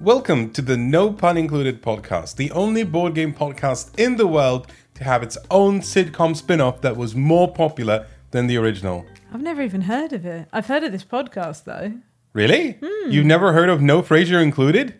Welcome to the No Pun Included podcast, the only board game podcast in the world to have its own sitcom spin off that was more popular than the original. I've never even heard of it. I've heard of this podcast though. Really? Hmm. You've never heard of No Frasier Included?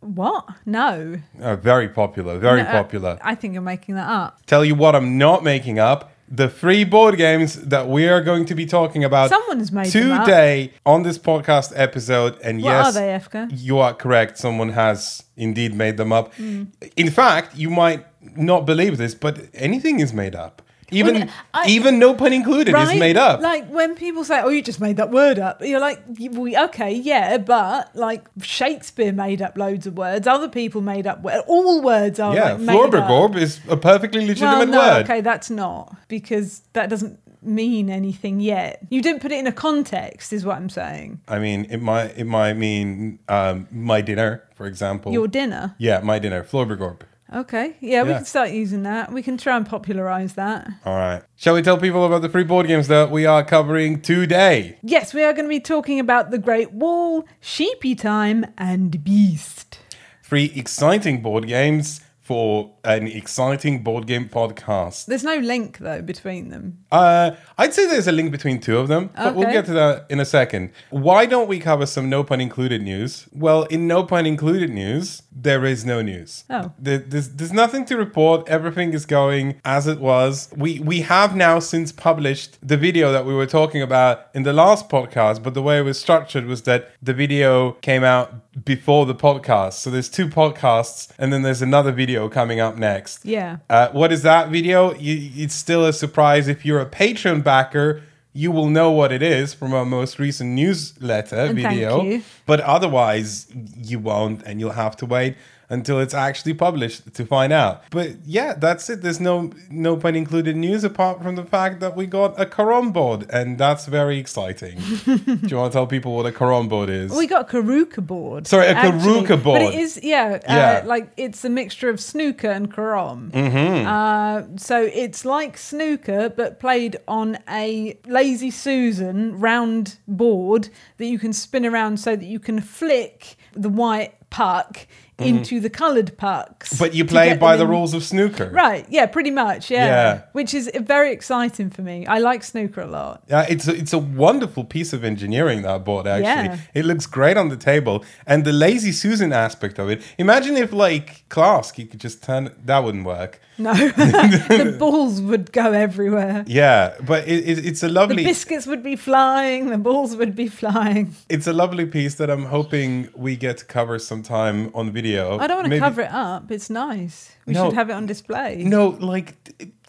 What? No. Uh, very popular, very No, uh, popular. I think you're making that up. Tell you what, I'm not making up. The three board games that we are going to be talking about Someone's made today on this podcast episode. And What yes, are they, Efka? you are correct. Someone has indeed made them up. Hmm. In fact, you might not believe this, but anything is made up. Even Well, I- even no pun included is made up. Like when people say, "Oh, you just made that word up," you're like, "We okay, yeah, but like Shakespeare made up loads of words. Other people made up wo- all words are yeah, like made up. Florbergorb is a perfectly Well, legitimate no, word. okay, that's not because that doesn't mean anything yet. You didn't put it in a context, is what I'm saying. I mean, it might it might mean um, my dinner, for example. Your dinner. yeah, my dinner, Florbergorb. Okay, yeah, we Yeah. can start using that. We can try and popularize that. All right. Shall we tell people about the free board games that we are covering today? Yes, we are going to be talking about the Great Wall, Sheepy Time, and Beast. Three exciting board games for an exciting board game podcast. There's no link though between them. Uh, I'd say there's a link between two of them, but we'll get to that in a second. Why don't we cover some no pun included news? Well, in no pun included news, there is no news. Oh. There- There's, there's nothing to report. Everything is going as it was. We we have now since published the video that we were talking about in the last podcast, but the way it was structured was that the video came out before the podcast. So there's two podcasts, and then there's another video coming up next. Yeah. Uh, what is that video? You, it's still a surprise. If you're a Patreon backer, you will know what it is from our most recent newsletter And video. But otherwise, you won't, and you'll have to wait until it's actually published to find out. But yeah, that's it. There's no no pun included news apart from the fact that we got a Karon board, and that's very exciting. Do you want to tell people what a Karon board is? We got a Karuka board. Sorry, a actually. Karuka board. But it is, yeah, Yeah. Uh, like it's a mixture of snooker and carom. Mm-hmm. Uh, so it's like snooker, but played on a Lazy Susan round board that you can spin around so that you can flick the white puck Mm. into the coloured pucks. But you play by the in- rules of snooker. Right, yeah, pretty much, yeah. Yeah. Which is very exciting for me. I like snooker a lot. Yeah, it's a, it's a wonderful piece of engineering that board actually. Yeah. It looks great on the table, and the lazy Susan aspect of it. Imagine if like Klask, you could just turn that wouldn't work. No, the balls would go everywhere. Yeah, but it, it, it's a The lovely biscuits would be flying, the balls would be flying. it's a lovely piece that I'm hoping we get to cover sometime on video. I don't want to cover it up. It's nice. We No. should have it on display. No, like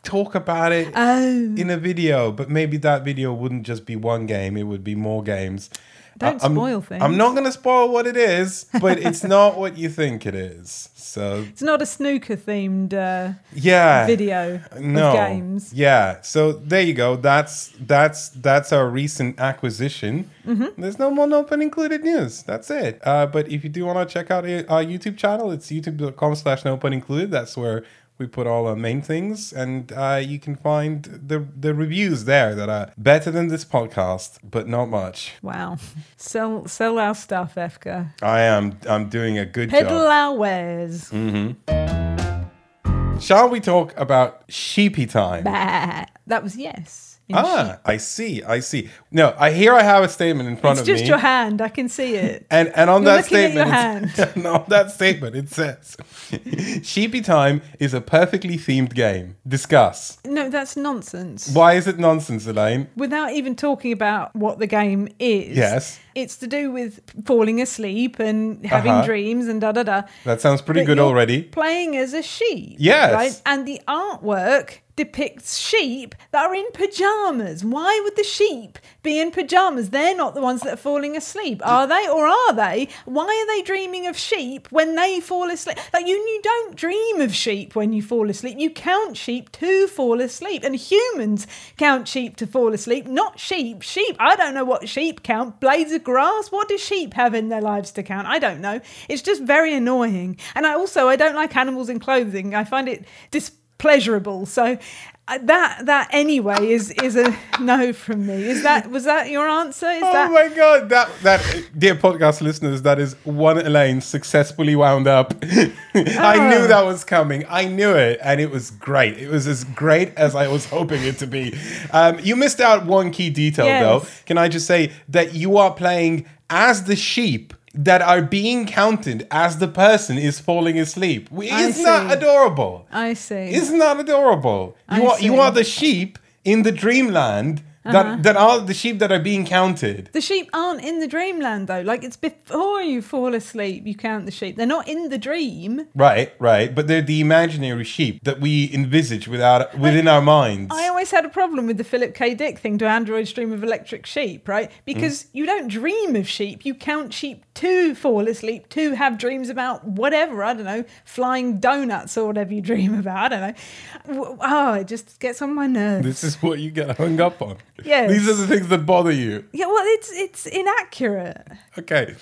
talk about it Oh, in a video, but maybe that video wouldn't just be one game; it would be more games. Don't I- I'm- spoil things. I'm not going to spoil what it is, but it's not what you think it is. So it's not a snooker themed uh, yeah, video no, of games. Yeah, so there you go. That's that's that's our recent acquisition. Mm-hmm. There's no more open included news. That's it. Uh, but if you do want to check out our YouTube channel, it's youtube.com/slash no pun included. That's where we put all our main things, and uh, you can find the the reviews there that are better than this podcast, but not much. Wow. Sell sell our stuff, Efka. I am I'm doing a good Peddle job. our wares. Shall we talk about sheepy time? Bah. That was yes. Ah. I see. I see. No, I hear I have a statement in front It's of just your hand. I can see it. and and on You're that looking at your statement, it's- and on that statement, it says, "Sheepy Time is a perfectly themed game." Discuss. No, that's nonsense. Why is it nonsense, Elaine? Without even talking about what the game is. Yes. It's to do with falling asleep and having Uh-huh. dreams and da da da. That sounds pretty But good already. Playing as a sheep. Yes. Right? And the artwork depicts sheep that are in pajamas. Why would the sheep be in pajamas? They're not the ones that are falling asleep, are they? Or are they? Why are they dreaming of sheep when they fall asleep? Like you, you don't dream of sheep when you fall asleep. You count sheep to fall asleep. And humans count sheep to fall asleep, not sheep. Sheep, I don't know what sheep count. Blades of grass? What do sheep have in their lives to count? I don't know. It's just very annoying. And I also I don't like animals in clothing. I find it dis pleasurable. So uh, that that anyway is is a no from me. Is that was that your answer? Is Oh that my god, that that dear podcast listeners, that is one Elaine successfully wound up. I knew Oh. that was coming. I knew it, and it was great. It was as great as I was hoping it to be. Um, you missed out one key detail, Yes. though. Can I just say that you are playing as the sheep that are being counted as the person is falling asleep? I Isn't that adorable? I see. Isn't that adorable? You I are you are the sheep in the dreamland that uh-huh. that are the sheep that are being counted. the sheep aren't in the dreamland though. Like it's before you fall asleep, you count the sheep. They're not in the dream. Right, right. But they're the imaginary sheep that we envisage without within our minds. I always had a problem with the Philip K. Dick thing to androids dream of electric sheep, right? Because mm. you don't dream of sheep, you count sheep to fall asleep, to have dreams about whatever, I don't know, flying donuts or whatever you dream about, I don't know. Oh, it just gets on my nerves. this is what you get hung up on. Yes. These are the things that bother you. yeah, well, it's it's inaccurate. Okay.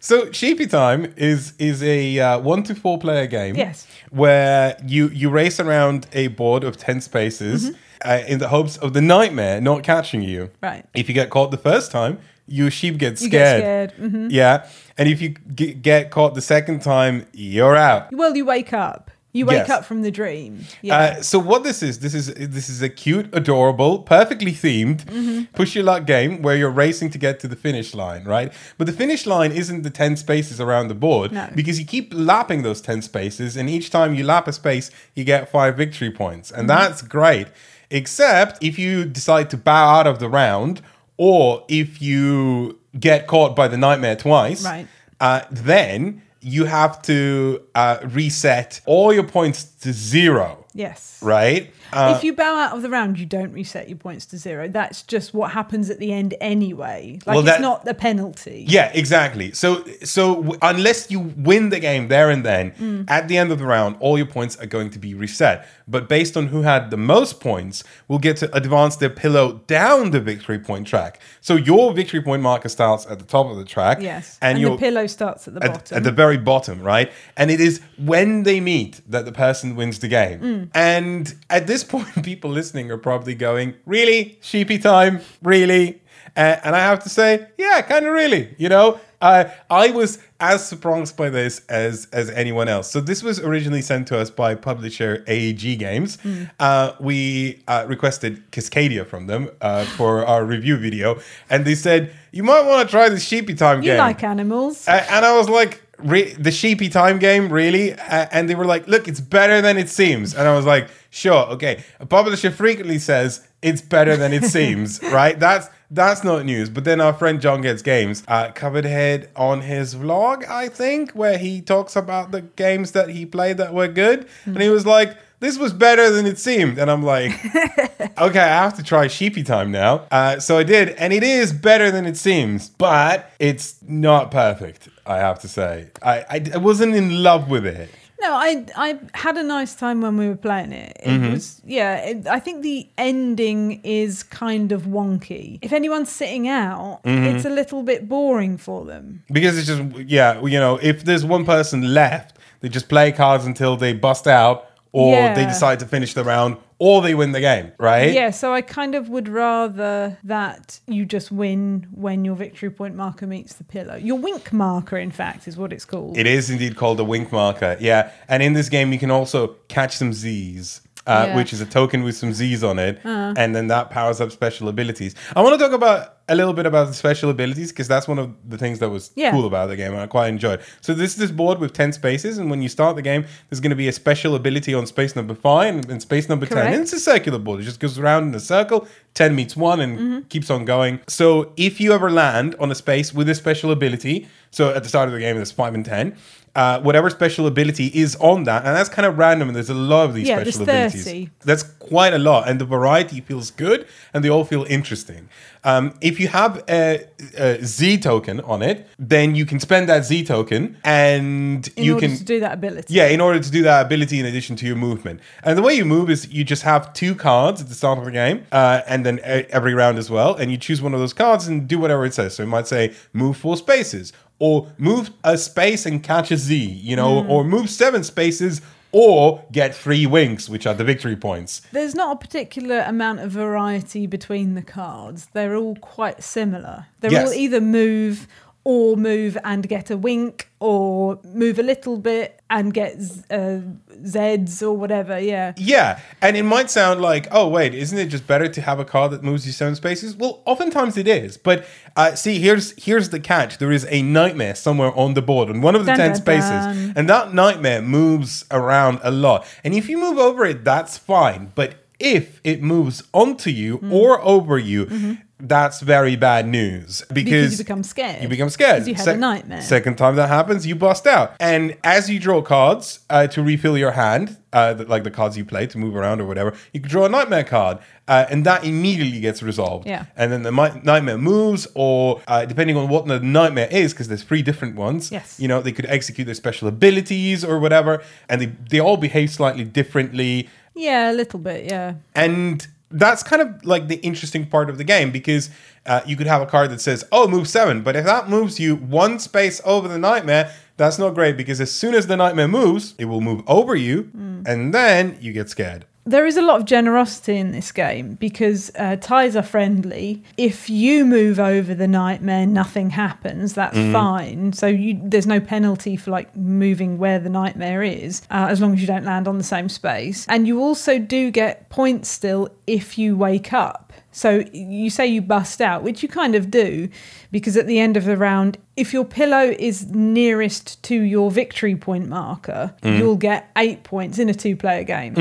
So Sheepy Time is is a uh, one to four player game. Yes. Where you you race around a board of ten spaces uh, in the hopes of the nightmare not catching you. Mm-hmm. Right. If you get caught the first time, your sheep gets scared. get scared. mhm. Yeah. And if you g- get caught the second time, you're out. Well, you wake up. You wake Yes. up from the dream. Yeah. Uh, so what this is, this is this is a cute, adorable, perfectly themed Mm-hmm. push your luck game where you're racing to get to the finish line, right? But the finish line isn't the ten spaces around the board No. because you keep lapping those ten spaces, and each time you lap a space, you get five victory points, and Mm-hmm. that's great. Except if you decide to bow out of the round, or if you get caught by the nightmare twice, Right. uh, then you have to uh, reset all your points to zero, yes. right? Uh, if you bow out of the round, you don't reset your points to zero. That's just what happens at the end anyway. Like Well, it's not the penalty. yeah, exactly. So, so unless you win the game there and then, Mm. at the end of the round, all your points are going to be reset. But based on who had the most points, we'll get to advance their pillow down the victory point track. So your victory point marker starts at the top of the track, Yes. and, And, your pillow starts at the at, bottom. at the very bottom, right? And it is when they meet that the person wins the game. Mm. And at this point, people listening are probably going, "Really, sheepy time? Really?" Uh, and I have to say, yeah, kind of really. You know, uh, I was as surprised by this as as anyone else. So this was originally sent to us by publisher AEG Games. Mm. Uh, we uh, requested Cascadia from them uh, for our review video, and they said you might want to try the sheepy time you game. You like animals. And I was like, Re- the sheepy time game, really? Uh, and they were like, look, it's better than it seems. And I was like, sure, okay. A publisher frequently says it's better than it seems, right? That's that's not news. But then our friend Jon Gets Games uh, covered head on his vlog, I think, where he talks about the games that he played that were good. And he was like, this was better than it seemed. And I'm like, okay, I have to try Sheepy Time now. Uh, so I did, and it is better than it seems, but it's not perfect. I have to say, I I, I wasn't in love with it. No, I I had a nice time when we were playing it. It Mm-hmm. was yeah. It, I think the ending is kind of wonky. If anyone's sitting out, Mm-hmm. it's a little bit boring for them. because it's just yeah you know if there's one person left they just play cards until they bust out or they decide to finish the round or they win the game right Yeah, so I kind of would rather that you just win when your victory point marker meets the pillow. Your wink marker, in fact, is what it's called. it is indeed called a wink marker yeah and in this game you can also catch some z's uh, Yeah. Uh-huh. which is a token with some Z's on it, and then that powers up special abilities. I want to talk about a little bit about the special abilities because that's one of the things that was Yeah. cool about the game and I quite enjoyed. So this is this board with ten spaces, and when you start the game, there's going to be a special ability on space number five and, and space number ten. And it's a circular board; it just goes around in a circle. Ten meets one and Mm-hmm. keeps on going. So if you ever land on a space with a special ability, so at the start of the game, there's five and ten. Uh, whatever special ability is on that, and that's kind of random. And there's a lot of these Yeah, special abilities. 30. That's quite a lot, and the variety feels good, and they all feel interesting. Um, if you have a, a Z token on it, then you can spend that Z token, and in you can do that ability. yeah, in order to do that ability in addition to your movement. And the way you move is you just have two cards at the start of the game, uh, and then every round as well. And you choose one of those cards and do whatever it says. So it might say move four spaces, or move a space and catch a Z, you know, hmm. or move seven spaces or get three winks, which are the victory points. There's not a particular amount of variety between the cards. They're all quite similar. They're Yes. all either move or move and get a wink, or move a little bit and get z- uh, Zeds or whatever. Yeah. Yeah, and it might sound like, oh wait, isn't it just better to have a car that moves you seven spaces? Well, oftentimes it is, but uh, see, here's here's the catch: there is a nightmare somewhere on the board on one of the Dun, ten dun, spaces, dun. and that nightmare moves around a lot. And if you move over it, that's fine, but if it moves onto you Hmm. or over you, that's very bad news because. Because you become scared. you become scared. you had Sec- a nightmare. Second time that happens, you bust out. And as you draw cards uh, to refill your hand, uh, like the cards you play to move around or whatever, you can draw a nightmare card, uh, and that immediately gets resolved. Yeah. And then the mi- nightmare moves, or uh, depending on what the nightmare is, because there's three different ones. Yes. You know, they could execute their special abilities or whatever, and they they all behave slightly differently Yeah, a little bit. Yeah. and that's kind of like the interesting part of the game because uh, you could have a card that says, "Oh, move seven," but if that moves you one space over the nightmare, that's not great because as soon as the nightmare moves, it will move over you, and then you get scared. There is a lot of generosity in this game because uh, ties are friendly. If you move over the nightmare, nothing happens. That's fine. So you, there's no penalty for like moving where the nightmare is, uh, as long as you don't land on the same space. And you also do get points still if you wake up. So you say you bust out, which you kind of do, because at the end of the round, if your pillow is nearest to your victory point marker, you'll get eight points in a two-player game.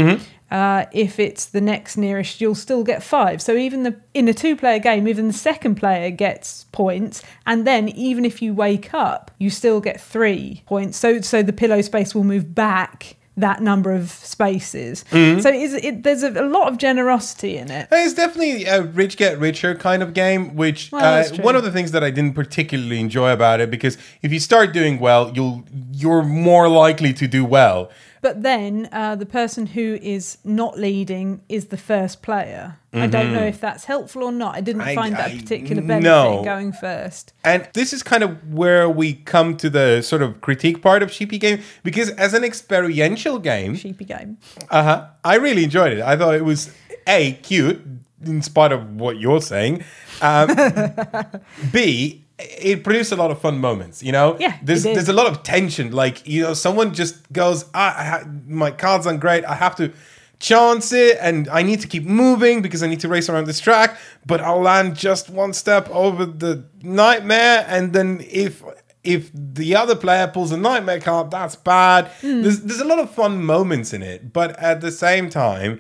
Uh, if it's the next nearest, you'll still get five. So even the in a two-player game, even the second player gets points, and then even if you wake up, you still get three points. So so the pillow space will move back that number of spaces. Mm-hmm. So is it, there's a, a lot of generosity in it. It's definitely a rich get richer kind of game, which Well, uh, one of the things that I didn't particularly enjoy about it because if you start doing well, you'll you're more likely to do well. But then uh, the person who is not leading is the first player. I don't know if that's helpful or not. I didn't Mm-hmm. I- find that I- particular benefit no. going first. And this is kind of where we come to the sort of critique part of Sheepy Game because as an experiential game, Sheepy game. uh huh, I really enjoyed it. I thought it was a cute, in spite of what you're saying. Um, B, it produced a lot of fun moments. You know, Yeah, There's there's a lot of tension. Like you know, someone just goes, ah, I ha- my cards aren't great. I have to chance it and I need to keep moving because I need to race around this track, but I'll land just one step over the nightmare and then if if the other player pulls a nightmare card, that's bad. Hmm. There's there's a lot of fun moments in it, but at the same time,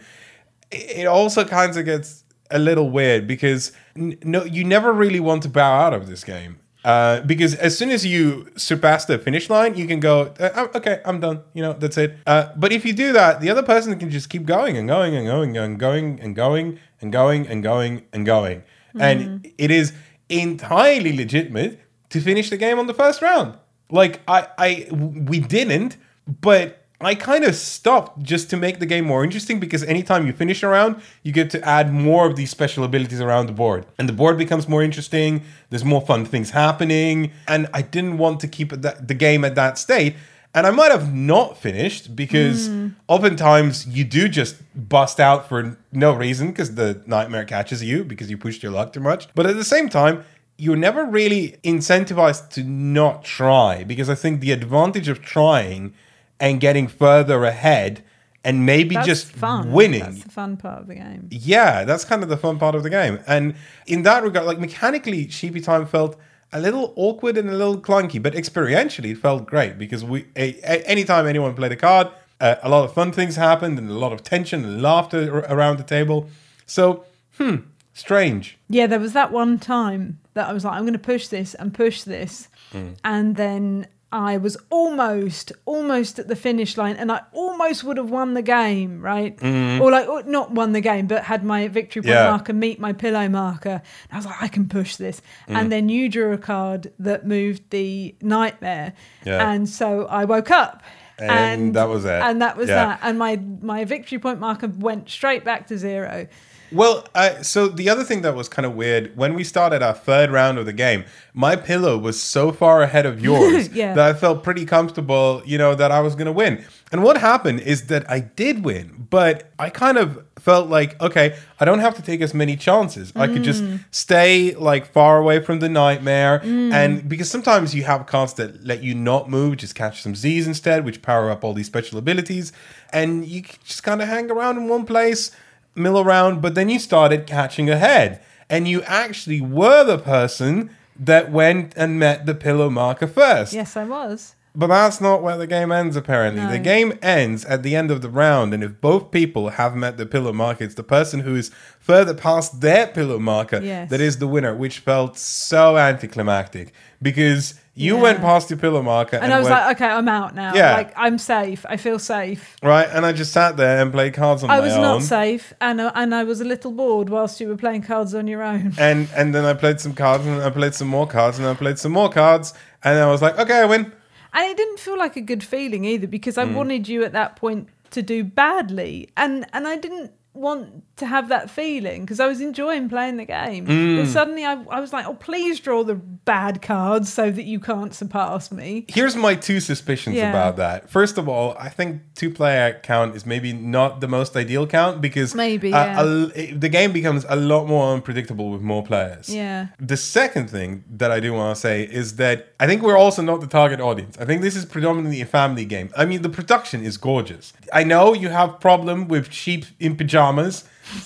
it also kind of gets a little weird because n- no, you never really want to bow out of this game. Uh, because as soon as you surpass the finish line, you can go, uh, okay, I'm done. You know, that's it. Uh, but if you do that, the other person can just keep going and going and going and going and going and going and going and going. And it is entirely legitimate to finish the game on the first round. Like I, I, we didn't, but I kind of stopped just to make the game more interesting because anytime you finish a round, you get to add more of these special abilities around the board. And the board becomes more interesting, there's more fun things happening, and I didn't want to keep the game at that state. And I might have not finished because hmm. oftentimes you do just bust out for no reason because the nightmare catches you because you pushed your luck too much. But at the same time, you're never really incentivized to not try because I think the advantage of trying and getting further ahead and maybe That's just fun. winning. That's the fun part of the game. Yeah, that's kind of the fun part of the game. And in that regard, like mechanically, Sheepy Time felt a little awkward and a little clunky, but experientially, it felt great because we, a, a, anytime anyone played a card, uh, a lot of fun things happened and a lot of tension and laughter ar- around the table. So, hmm, strange. Yeah, there was that one time that I was like, I'm going to push this and push this. Hmm. And then I was almost, almost at the finish line and I almost would have won the game, right? Or like, or not won the game, but had my victory point. Yeah. marker meet my pillow marker. And I was like, I can push this. Mm. And then you drew a card that moved the nightmare. Yeah. And so I woke up. And that was it. And that was Yeah. that. And my, my victory point marker went straight back to zero. Well, uh, so the other thing that was kind of weird when we started our third round of the game, my pillow was so far ahead of yours Yeah. that I felt pretty comfortable, you know, that I was going to win. And what happened is that I did win, but I kind of felt like, okay, I don't have to take as many chances. I could just stay like far away from the nightmare. And because sometimes you have cards that let you not move, just catch some Z's instead, which power up all these special abilities. And you just kind of hang around in one place mill around, but then you started catching ahead. And you actually were the person that went and met the pillow marker first. Yes, I was. But that's not where the game ends, apparently. No. The game ends at the end of the round, and if both people have met the pillow marker, it's the person who is further past their pillow marker Yes. that is the winner, which felt so anticlimactic because you Yeah. went past your pillow marker and, And I was went, like, okay, I'm out now. Yeah. Like, I'm safe. I feel safe. right, and I just sat there and played cards on I my own. I was not safe, and uh, and I was a little bored whilst you were playing cards on your own. and and then I played some cards, and I played some more cards, and I played some more cards, and I was like, okay, I win. And it didn't feel like a good feeling either because Mm. I wanted you at that point to do badly, and and I didn't want to have that feeling because I was enjoying playing the game. Mm. But suddenly I, I was like, oh, please draw the bad cards so that you can't surpass me. Here's my two suspicions Yeah. about that. First of all, I think two player count is maybe not the most ideal count because Maybe, uh, yeah. a the game becomes a lot more unpredictable with more players. Yeah. The second thing that I do want to say is that I think we're also not the target audience. I think this is predominantly a family game. I mean, the production is gorgeous. I know you have problem with sheep in pajamas.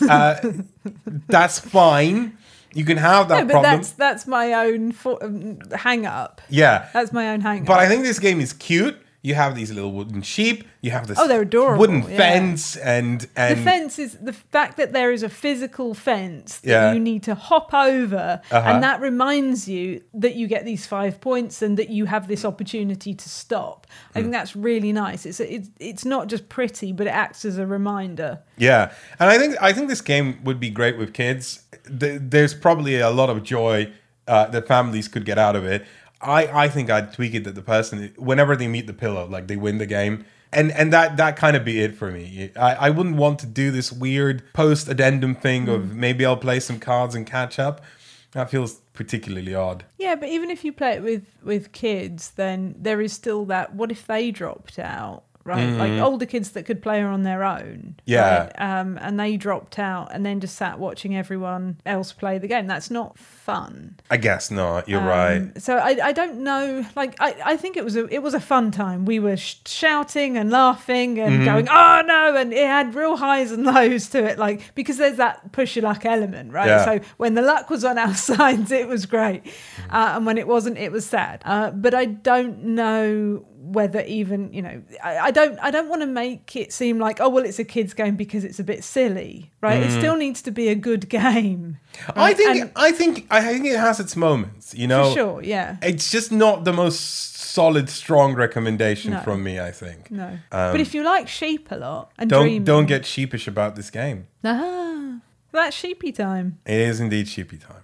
Uh, that's fine. You can have that No, but problem. that's that's my own fo- um, hang up. yeah. That's my own hang up. But I think this game is cute. You have these little wooden sheep. You have this Oh, they're adorable, wooden yeah. fence and and the fence is the fact that there is a physical fence that Yeah. you need to hop over Uh-huh. and that reminds you that you get these five points and that you have this opportunity to stop i Hmm. think that's really nice it's it's, it's not just pretty but it acts as a reminder yeah. And I think I think this game would be great with kids. Th- There's probably a lot of joy uh, that families could get out of it. I I think I'd tweak it that the person whenever they meet the pillow, like they win the game. And, and that that kind of be it for me. I, I wouldn't want to do this weird post addendum thing Hmm. of maybe I'll play some cards and catch up. That feels particularly odd. yeah but even if you play it with with kids then there is still that what if they dropped out right like older kids that could play on their own Mm. Yeah. right? um and they dropped out and then just sat watching everyone else play the game that's not fun I guess not. You're Um, right. So I, I don't know. Like I, I think it was a it was a fun time. We were sh- shouting and laughing and Mm-hmm. going, oh no, and it had real highs and lows to it. Like because there's that push your luck element, right? Yeah. So when the luck was on our sides, it was great, uh, and when it wasn't, it was sad. Uh, but I don't know whether even you know I, I don't I don't want to make it seem like oh well it's a kids game because it's a bit silly right it still needs to be a good game I think And- I think I think it has its moments. You know, for sure yeah it's just not the most solid, strong recommendation No. from me. I think. No. but if you like sheep a lot and Don't dreaming, don't get sheepish about this game. ah, that's sheepy time. It is indeed sheepy time.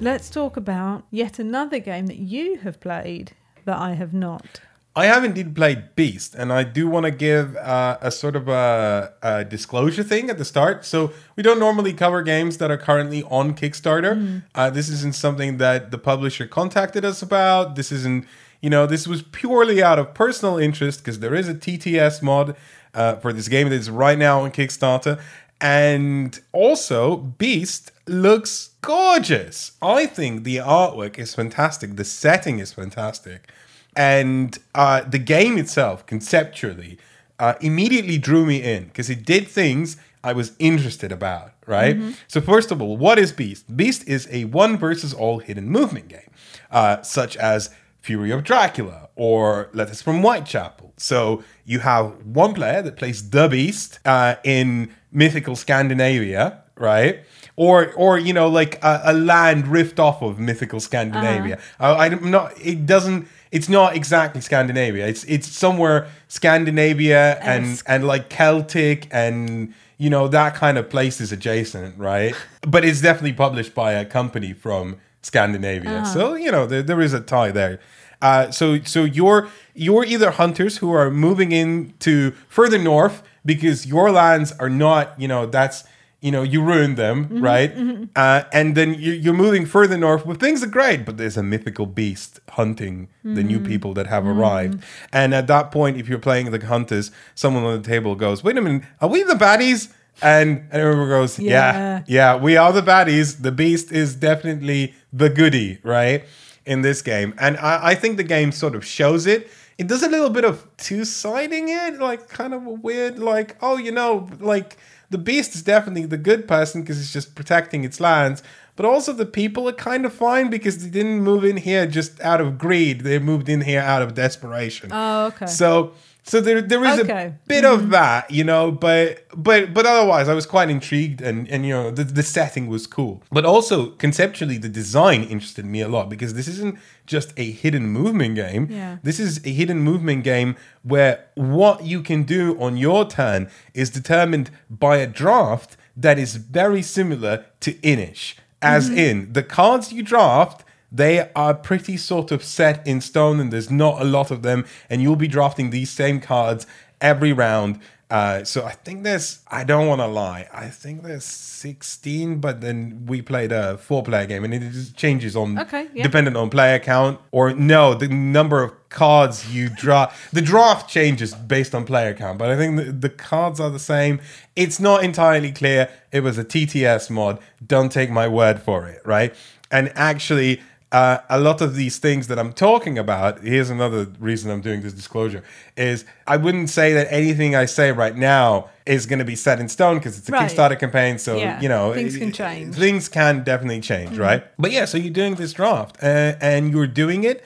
Let's talk about yet another game that you have played that I have not. I have indeed played Beast, and I do want to give uh, a sort of a, a disclosure thing at the start. So we don't normally cover games that are currently on Kickstarter. Uh, this isn't something that the publisher contacted us about. This isn't, you know, this was purely out of personal interest because there is a TTS mod uh, for this game that is right now on Kickstarter. And also, Beast looks gorgeous. I think the artwork is fantastic. The setting is fantastic and uh, the game itself conceptually uh, immediately drew me in because it did things I was interested about. Right. So first of all, what is Beast? Beast is a one versus all hidden movement game, uh, such as Fury of Dracula or Letters from Whitechapel. So you have one player that plays the Beast uh, in mythical Scandinavia, right? Or, or you know, like a, a land rift off of mythical Scandinavia. I, I'm not. It doesn't. It's not exactly Scandinavia. It's it's somewhere Scandinavia and Esque. and like Celtic and you know that kind of place is adjacent, right? but it's definitely published by a company from Scandinavia, so you know there, there is a tie there. Uh, so so you're you're either hunters who are moving into further north because your lands are not, you know, that's you know you ruined them Mm-hmm, right uh, and then you- you're moving further north well things are great but there's a mythical beast hunting the new Mm-hmm. people that have arrived and at that point if you're playing the hunters someone on the table goes wait a minute are we the baddies and, and everyone goes yeah. Yeah. yeah we are the baddies the beast is definitely the goody right in this game and I, I think the game sort of shows it. It does a little bit of two-siding it like kind of a weird like oh you know like the beast is definitely the good person because it's just protecting its lands but also the people are kind of fine because they didn't move in here just out of greed. They moved in here out of desperation. Oh, okay. so so there there is Okay. Mm-hmm. a bit of that you know but but but otherwise i was quite intrigued and and you know the, the setting was cool but also conceptually the design interested me a lot because this isn't just a hidden movement game Yeah. this is a hidden movement game where what you can do on your turn is determined by a draft that is very similar to Inis. As in, the cards you draft, they are pretty sort of set in stone and there's not a lot of them, and you'll be drafting these same cards every round. Uh, so I think there's, I don't want to lie, I think there's 16, but then we played a four player game and it just changes on Okay, yeah. dependent on player count or no the number of cards you draw the draft changes based on player count but i think the, the cards are the same it's not entirely clear it was a tts mod don't take my word for it right and actually uh, a lot of these things that I'm talking about, here's another reason I'm doing this disclosure, is I wouldn't say that anything I say right now is going to be set in stone because it's a Right. Kickstarter campaign. So, Yeah, you know, things can change. things can definitely change, right? But yeah, so you're doing this draft uh, and you're doing it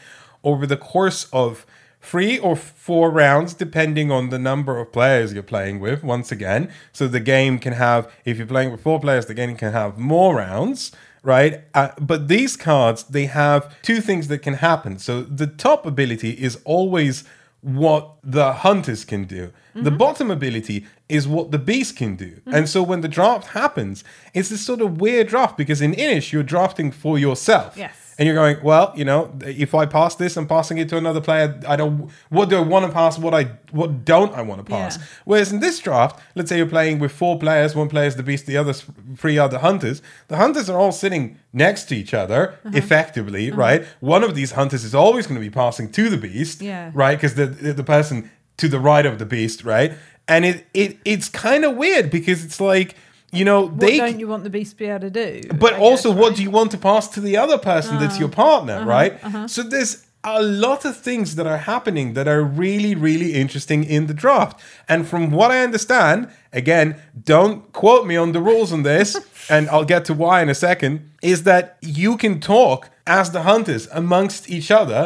over the course of three or four rounds, depending on the number of players you're playing with. Once again, so the game can have, if you're playing with four players, the game can have more rounds. Right, uh, but these cards they have two things that can happen. So the top ability is always what the hunters can do. The bottom ability is what the beast can do. And so when the draft happens, it's this sort of weird draft because in Inis, you're drafting for yourself. Yes. And you're going, well, you know, if I pass this, I'm passing it to another player. I don't. What do I want to pass? What I what don't I want to pass? Yeah. Whereas in this draft, let's say you're playing with four players. One player is the beast. The others three are the hunters. The hunters are all sitting next to each other Uh-huh. effectively, right? One of these hunters is always going to be passing to the beast, Yeah. right? Because the, the the person to the right of the beast, right? And it it it's kind of weird because it's like you know What they don't you want the beast to be able to do? but I also, guess, what right? do you want to pass to the other person that's your partner, Uh-huh, right? So there's a lot of things that are happening that are really, really interesting in the draft. And from what I understand, again, don't quote me on the rules on this, and I'll get to why in a second, is that you can talk as the hunters amongst each other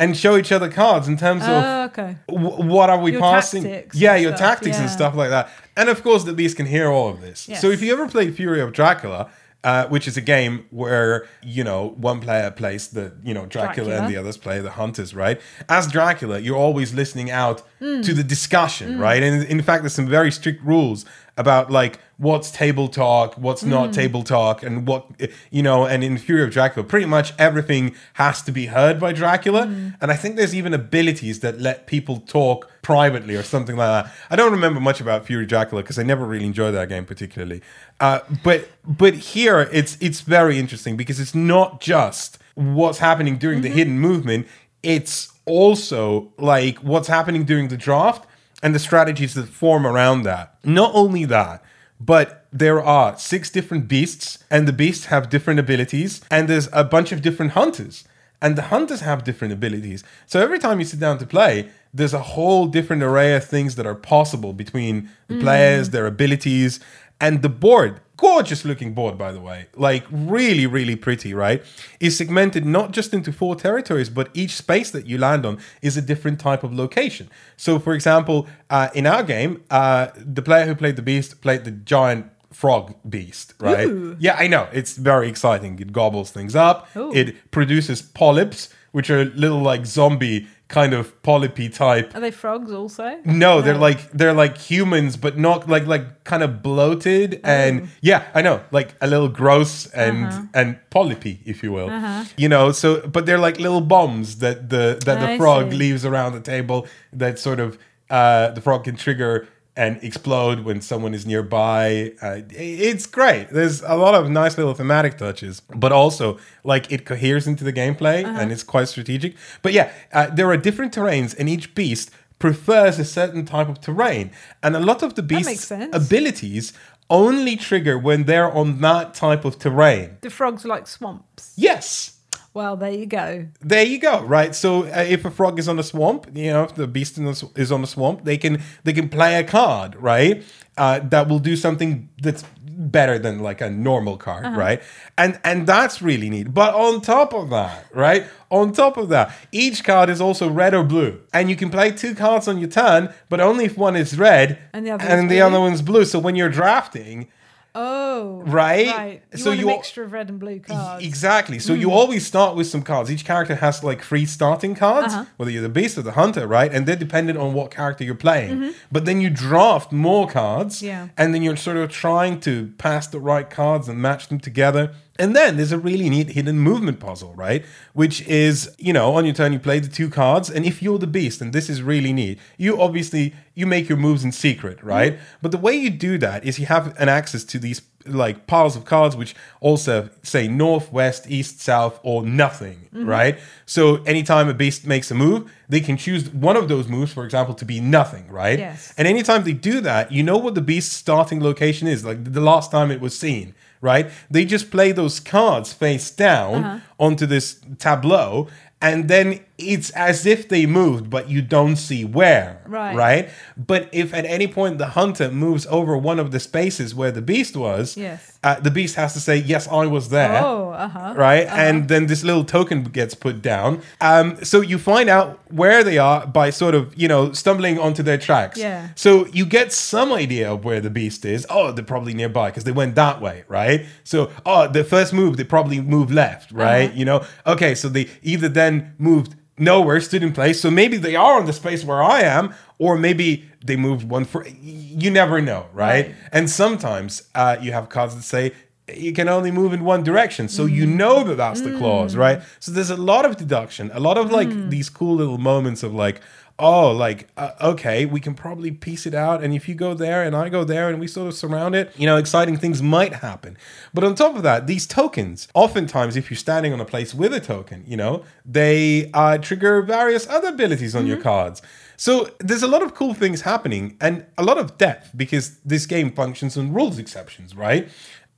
and show each other cards in terms of Mm. Oh, okay. w- what are we Your passing? Yeah, your stuff, tactics and stuff like that. And of course, the beast can hear all of this. Yes. So if you ever played Fury of Dracula, uh, which is a game where you know one player plays the you know Dracula, and the others play the hunters, right? As Dracula, you're always listening out Mm. to the discussion, right? And in fact, there's some very strict rules about like what's table talk, what's Mm. not table talk, and what you know. And in Fury of Dracula, pretty much everything has to be heard by Dracula. Mm. And I think there's even abilities that let people talk privately or something like that. I don't remember much about Fury of Dracula because I never really enjoyed that game particularly. Uh, but but here it's it's very interesting because it's not just what's happening during the hidden movement. It's also like what's happening during the draft and the strategies that form around that. Not only that, but there are six different beasts, and the beasts have different abilities, and there's a bunch of different hunters, and the hunters have different abilities. So every time you sit down to play, there's a whole different array of things that are possible between the mm. players, their abilities, and the board. Gorgeous looking board, by the way. Like, really, really pretty, right? Is segmented not just into four territories, but each space that you land on is a different type of location. So, for example, uh, in our game, uh, the player who played the beast played the giant frog beast, right? Ooh. Yeah, I know. It's very exciting. It gobbles things up, Ooh. it produces polyps, which are little like zombie kind of polypy type Are they frogs also? no, they're like they're like humans, but not like like kind of bloated and yeah, I know, like a little gross and and polypy, if you will. You know, so but they're like little bombs that the that the I frog see. leaves around the table that sort of uh, the frog can trigger and explode when someone is nearby. Uh, it's great. There's a lot of nice little thematic touches, but also like it coheres into the gameplay Uh-huh. and it's quite strategic. But yeah, uh, there are different terrains, and each beast prefers a certain type of terrain, and a lot of the beast's abilities only trigger when they're on that type of terrain. The frogs like swamps. Yes. Well, there you go. There you go, right? So uh, if a frog is on a swamp, you know, if the beast in the, is on a swamp, they can they can play a card, right? Uh, that will do something that's better than like a normal card, right? And and that's really neat. But on top of that, right? On top of that, each card is also red or blue, and you can play two cards on your turn, but only if one is red And the other and the blue? other one's blue. So when you're drafting, Oh, Right? Right. You So want you a mixture of red and blue cards. Exactly. So Hmm. you always start with some cards. Each character has like three starting cards, Uh-huh. whether you're the beast or the hunter, right? And they're dependent on what character you're playing. But then you draft more cards, Mm-hmm. Yeah. and then you're sort of trying to pass the right cards and match them together. And then there's a really neat hidden movement puzzle, right? Which is, you know, on your turn you play the two cards, and if you're the beast, and this is really neat, you obviously you make your moves in secret, right? Mm-hmm. But the way you do that is you have an access to these like piles of cards which also say north, west, east, south, or nothing, mm-hmm. right? So anytime a beast makes a move, they can choose one of those moves, for example, to be nothing, right? Yes. And anytime they do that, you know what the beast's starting location is, like the last time it was seen, right? They just play those cards face down uh-huh. onto this tableau, and then it's as if they moved, but you don't see where, Right. right? But if at any point the hunter moves over one of the spaces where the beast was, Yes. uh, the beast has to say, "Yes, I was there." Oh, uh huh. right? And then this little token gets put down. Um, so you find out where they are by sort of, you know, stumbling onto their tracks. Yeah. So you get some idea of where the beast is. Oh, they're probably nearby because they went that way, right? So, oh, the first move, they probably moved left, right? You know, okay, so they either then moved nowhere, stood in place. So maybe they are on the space where I am, or maybe they moved one for. You never know, right? Right. And sometimes uh, you have cards that say you can only move in one direction, so you mm. know that that's the clause, mm. right? So there's a lot of deduction, a lot of like mm. these cool little moments of like, oh, like uh, okay, we can probably piece it out, and if you go there and I go there and we sort of surround it, you know, exciting things might happen. But on top of that, these tokens, oftentimes, if you're standing on a place with a token, you know, they uh, trigger various other abilities on your cards. So there's a lot of cool things happening and a lot of depth because this game functions on rules exceptions, right?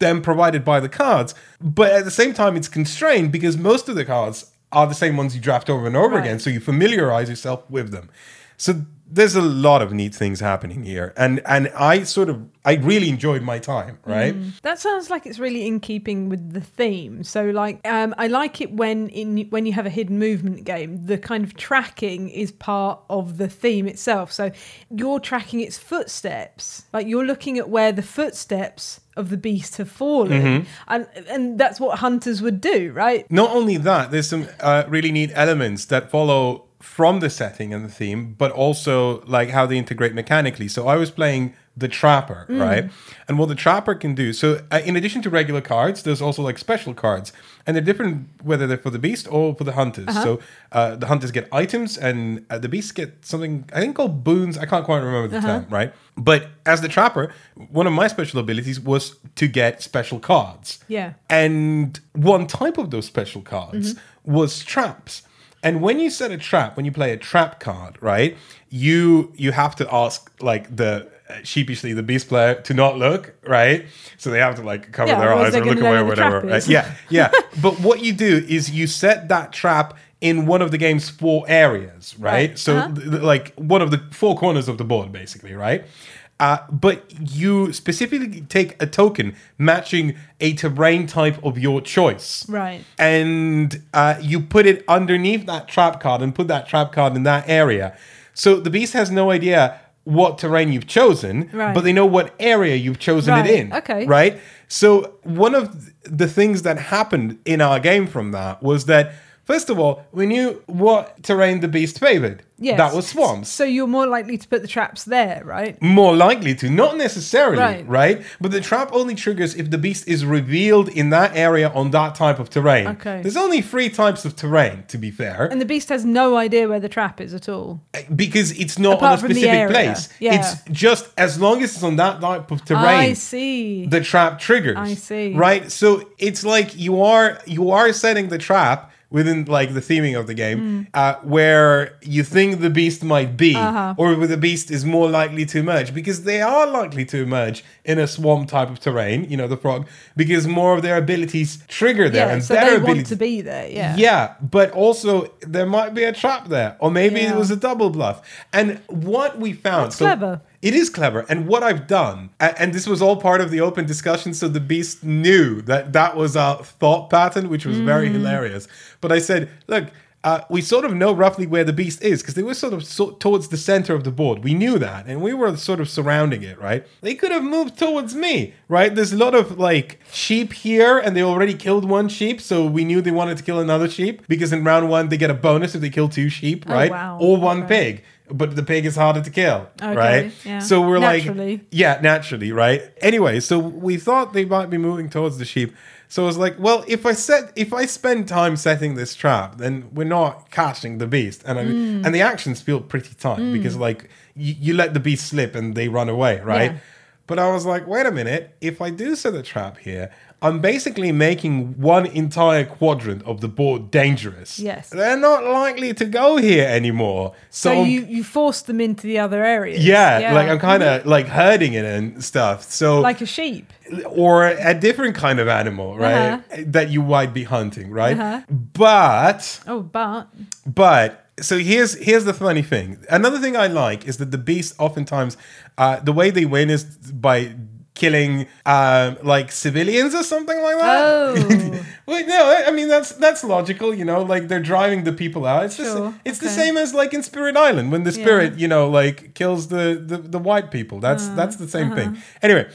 Them provided by the cards, but at the same time, it's constrained because most of the cards are the same ones you draft over and over Right. again. So you familiarize yourself with them. So there's a lot of neat things happening here, and and I sort of I really enjoyed my time, right? That sounds like it's really in keeping with the theme. So, like, um, I like it when in when you have a hidden movement game, the kind of tracking is part of the theme itself. So, you're tracking its footsteps, like you're looking at where the footsteps of the beast have fallen, and and that's what hunters would do, right? Not only that, there's some uh, really neat elements that follow from the setting and the theme, but also like how they integrate mechanically. So I was playing the Trapper, right? And what the Trapper can do. So uh, in addition to regular cards, there's also like special cards, and they're different whether they're for the beast or for the hunters. So uh, the hunters get items, and uh, the beasts get something I think called boons. I can't quite remember the term, right? But as the Trapper, one of my special abilities was to get special cards. Yeah. And one type of those special cards was traps. And when you set a trap, when you play a trap card, right, you you have to ask like the sheepishly the beast player to not look, right? So they have to like cover Yeah, their eyes or look away or whatever. right? Yeah, yeah. but what you do is you set that trap in one of the game's four areas, right? Right. So Uh-huh. th- like one of the four corners of the board, basically, right? Uh, but you specifically take a token matching a terrain type of your choice. Right. And uh, you put it underneath that trap card and put that trap card in that area. So the beast has no idea what terrain you've chosen, Right. but they know what area you've chosen Right, it in. okay. Right? So one of the things that happened in our game from that was that First of all, we knew what terrain the beast favored. Yes. That was swamps. So you're more likely to put the traps there, right? More likely to, not necessarily, right. Right. But the trap only triggers if the beast is revealed in that area on that type of terrain. Okay. There's only three types of terrain, to be fair, And the beast has no idea where the trap is at all. Eh, because it's not Apart on a specific place. Yeah. It's just as long as it's on that type of terrain. I see. the trap triggers. I see. Right? So it's like you are you are setting the trap within like the theming of the game Hmm. uh, where you think the beast might be Uh-huh. or where the beast is more likely to emerge because they are likely to emerge in a swamp type of terrain you know the frog because more of their abilities trigger there yeah, and so better they abilities want to be there. Yeah. yeah, but also there might be a trap there, or maybe it was a double bluff. And what we found, That's clever. It is clever, and what I've done, and this was all part of the open discussion, so the beast knew that that was a thought pattern, which was very Mm. hilarious. But I said, look. Uh, we sort of know roughly where the beast is because they were sort of so- towards the center of the board. We knew that, and we were sort of surrounding it, right? They could have moved towards me, right? There's a lot of like sheep here, and they already killed one sheep, so we knew they wanted to kill another sheep because in round one they get a bonus if they kill two sheep, right? wow. Or one Okay. pig, but the pig is harder to kill, Okay, right? yeah. So we're Naturally. like, yeah, naturally, right? Anyway, so we thought they might be moving towards the sheep. So I was like, well, if I set, if I spend time setting this trap, then we're not catching the beast, and I, Mm. and the actions feel pretty tight because like you, you let the beast slip and they run away, right? Yeah. But I was like, wait a minute, if I do set a trap here, I'm basically making one entire quadrant of the board dangerous. Yes. they're not likely to go here anymore. So, So you you forced them into the other areas. yeah, like I'm kind of like herding it and stuff. So like a sheep. or a different kind of animal, right? That you might be hunting, right? Uh-huh. But Oh, but but so here's here's the funny thing. Another thing I like is that the beasts oftentimes uh, the way they win is by killing um, like civilians or something like that. Oh. Wait, no, I I mean that's that's logical, you know, like they're driving the people out. It's just Sure, it's the same as like in Spirit Island when the spirit, you know, like kills the the, the white people. That's Uh, that's the same uh-huh. thing. Anyway,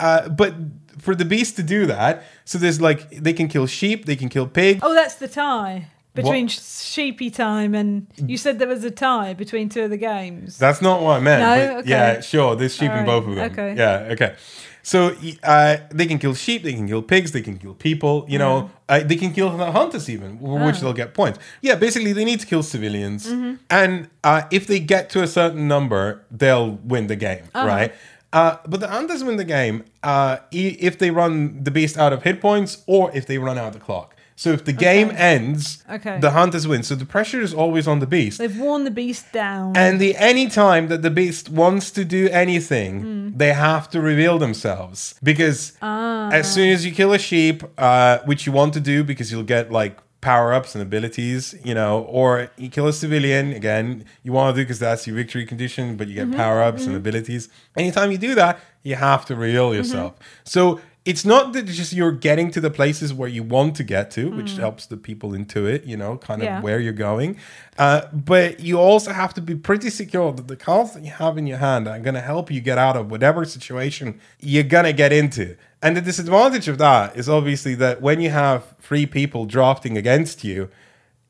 uh, but for the beast to do that, so there's like they can kill sheep, they can kill pigs. oh, that's the tie between What? sheepy time and you said there was a tie between two of the games. That's not what I meant. No? Okay. Yeah, sure. There's sheep in both of them. okay. Yeah, okay. So uh, they can kill sheep, they can kill pigs, they can kill people. You know, uh, they can kill the hunters even, which Oh. they'll get points. Yeah, basically they need to kill civilians, Mm-hmm. and uh, if they get to a certain number, they'll win the game, Uh-huh. right? Uh, but the hunters win the game uh, if they run the beast out of hit points or if they run out of the clock. So if the game ends, Okay. the hunters win. So the pressure is always on the beast. They've worn the beast down. And the any time that the beast wants to do anything, Hmm. they have to reveal themselves because Ah. as soon as you kill a sheep, uh, which you want to do because you'll get like power ups and abilities, you know, or you kill a civilian again, you want to do because that's your victory condition, but you Mm-hmm. get power ups and abilities. Anytime you do that, you have to reveal Mm-hmm. yourself. So it's not that it's just you're getting to the places where you want to get to, which helps the people into it, you know, kind of Mm. Yeah. where you're going. Uh, but you also have to be pretty secure that the cards that you have in your hand are going to help you get out of whatever situation you're going to get into. And the disadvantage of that is obviously that when you have three people drafting against you,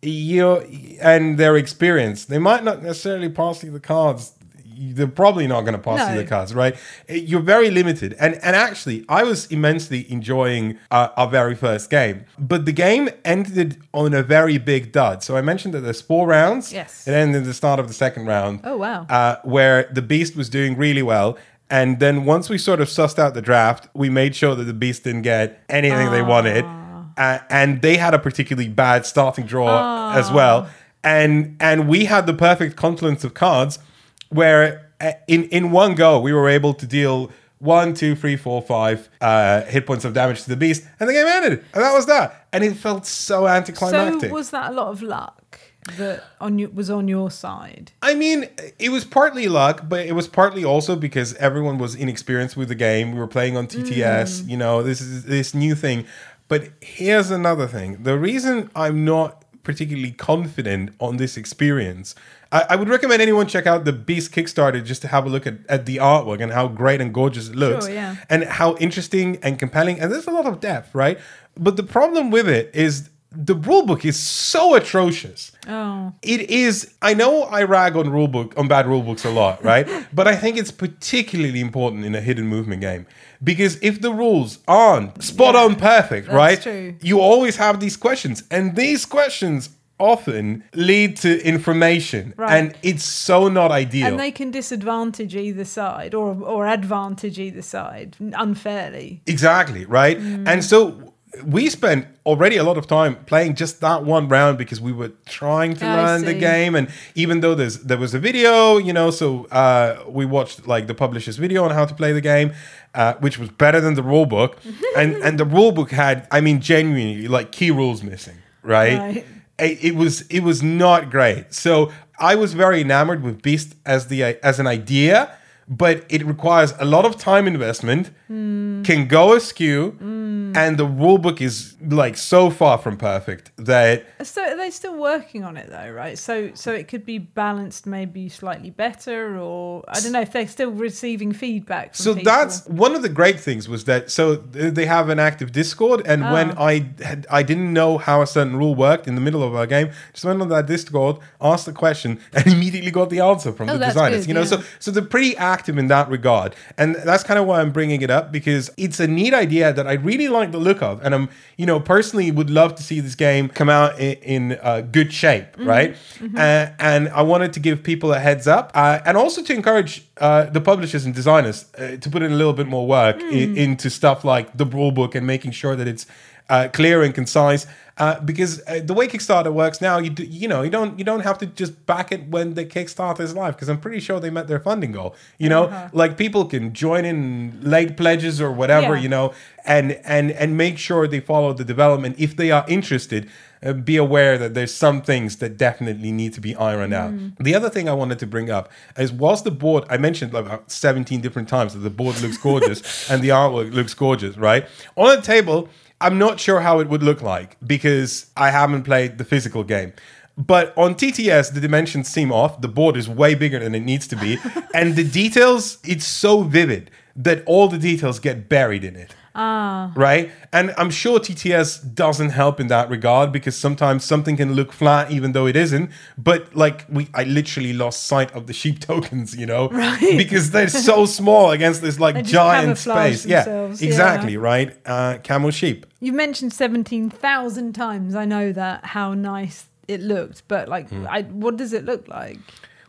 you and their experience, they might not necessarily pass you the cards. They're probably not going to pass you No. the cards, right? You're very limited. And and actually, I was immensely enjoying uh, our very first game, but the game ended on a very big dud. So I mentioned that there's four rounds. Yes. It ended at the start of the second round. Oh, wow. Uh, where the beast was doing really well. And then once we sort of sussed out the draft, we made sure that the beast didn't get anything they wanted. Uh, and they had a particularly bad starting draw as well. And and we had the perfect confluence of cards where uh, in, in one go we were able to deal one, two, three, four, five uh, hit points of damage to the beast, and the game ended. And that was that. And it felt so anticlimactic. so was that a lot of luck that on you was on your side? I mean, it was partly luck, but it was partly also because everyone was inexperienced with the game. We were playing on TTS, you know, this is this new thing. But here's another thing. The reason I'm not particularly confident on this experience, I, I would recommend anyone check out the Beast Kickstarter just to have a look at, at the artwork and how great and gorgeous it looks. Sure, yeah. And how interesting and compelling. And there's a lot of depth, right? But the problem with it is the rulebook is so atrocious. Oh. It is. I know I rag on rulebook on bad rulebooks a lot, right? but I think it's particularly important in a hidden movement game because if the rules aren't spot on perfect, that's right? true. You always have these questions, and these questions often lead to information, Right. and it's so not ideal. And they can disadvantage either side or or advantage either side unfairly. Exactly, right? Mm. And so we spent already a lot of time playing just that one round because we were trying to I learn the game and even though there's there was a video, you know, so uh, we watched like the publisher's video on how to play the game, uh, which was better than the rule book. and and the rule book had I mean genuinely like key rules missing, right? Right. It, was it was not great. So I was very enamored with Beast as the as an idea, but it requires a lot of time investment, Hmm. can go askew, and the rule book is like so far from perfect that So are they still working on it though, right? So so it could be balanced maybe slightly better or I don't know if they're still receiving feedback from so people. that's one of the great things was that so they have an active discord and when Ah. i had i didn't know how a certain rule worked in the middle of our game just went on that discord asked the question and immediately got the answer from Oh, the designers good, you know yeah. so so they're pretty active in that regard and that's kind of why i'm bringing it up because it's a neat idea that i really like the look of and i'm you know personally would love to see this game come out in, in uh, good shape Mm-hmm. right Uh, and i wanted to give people a heads up uh, and also to encourage uh, the publishers and designers uh, to put in a little bit more work Hmm. i- into stuff like the rule book and making sure that it's uh, clear and concise uh, because uh, the way Kickstarter works now, you do, you know you don't you don't have to just back it when the Kickstarter is live because I'm pretty sure they met their funding goal. You know, Uh-huh. like people can join in late pledges or whatever, Yeah. you know, and and and make sure they follow the development if they are interested. Uh, be aware that there's some things that definitely need to be ironed out. The other thing I wanted to bring up is whilst the board I mentioned like about 17 different times that the board looks gorgeous and the artwork looks gorgeous, right? On a table, I'm not sure how it would look like because I haven't played the physical game. But on TTS, the dimensions seem off. The board is way bigger than it needs to be. and the details, it's so vivid that all the details get buried in it. Ah. Right? And I'm sure TTS doesn't help in that regard because sometimes something can look flat even though it isn't. But like we I literally lost sight of the sheep tokens, you know? Right. Because they're so small against this like giant space. Yeah. themselves, yeah. Exactly, right? Uh camel sheep. You've mentioned 17,000 times. I know that how nice it looked, but like Hmm. I what does it look like?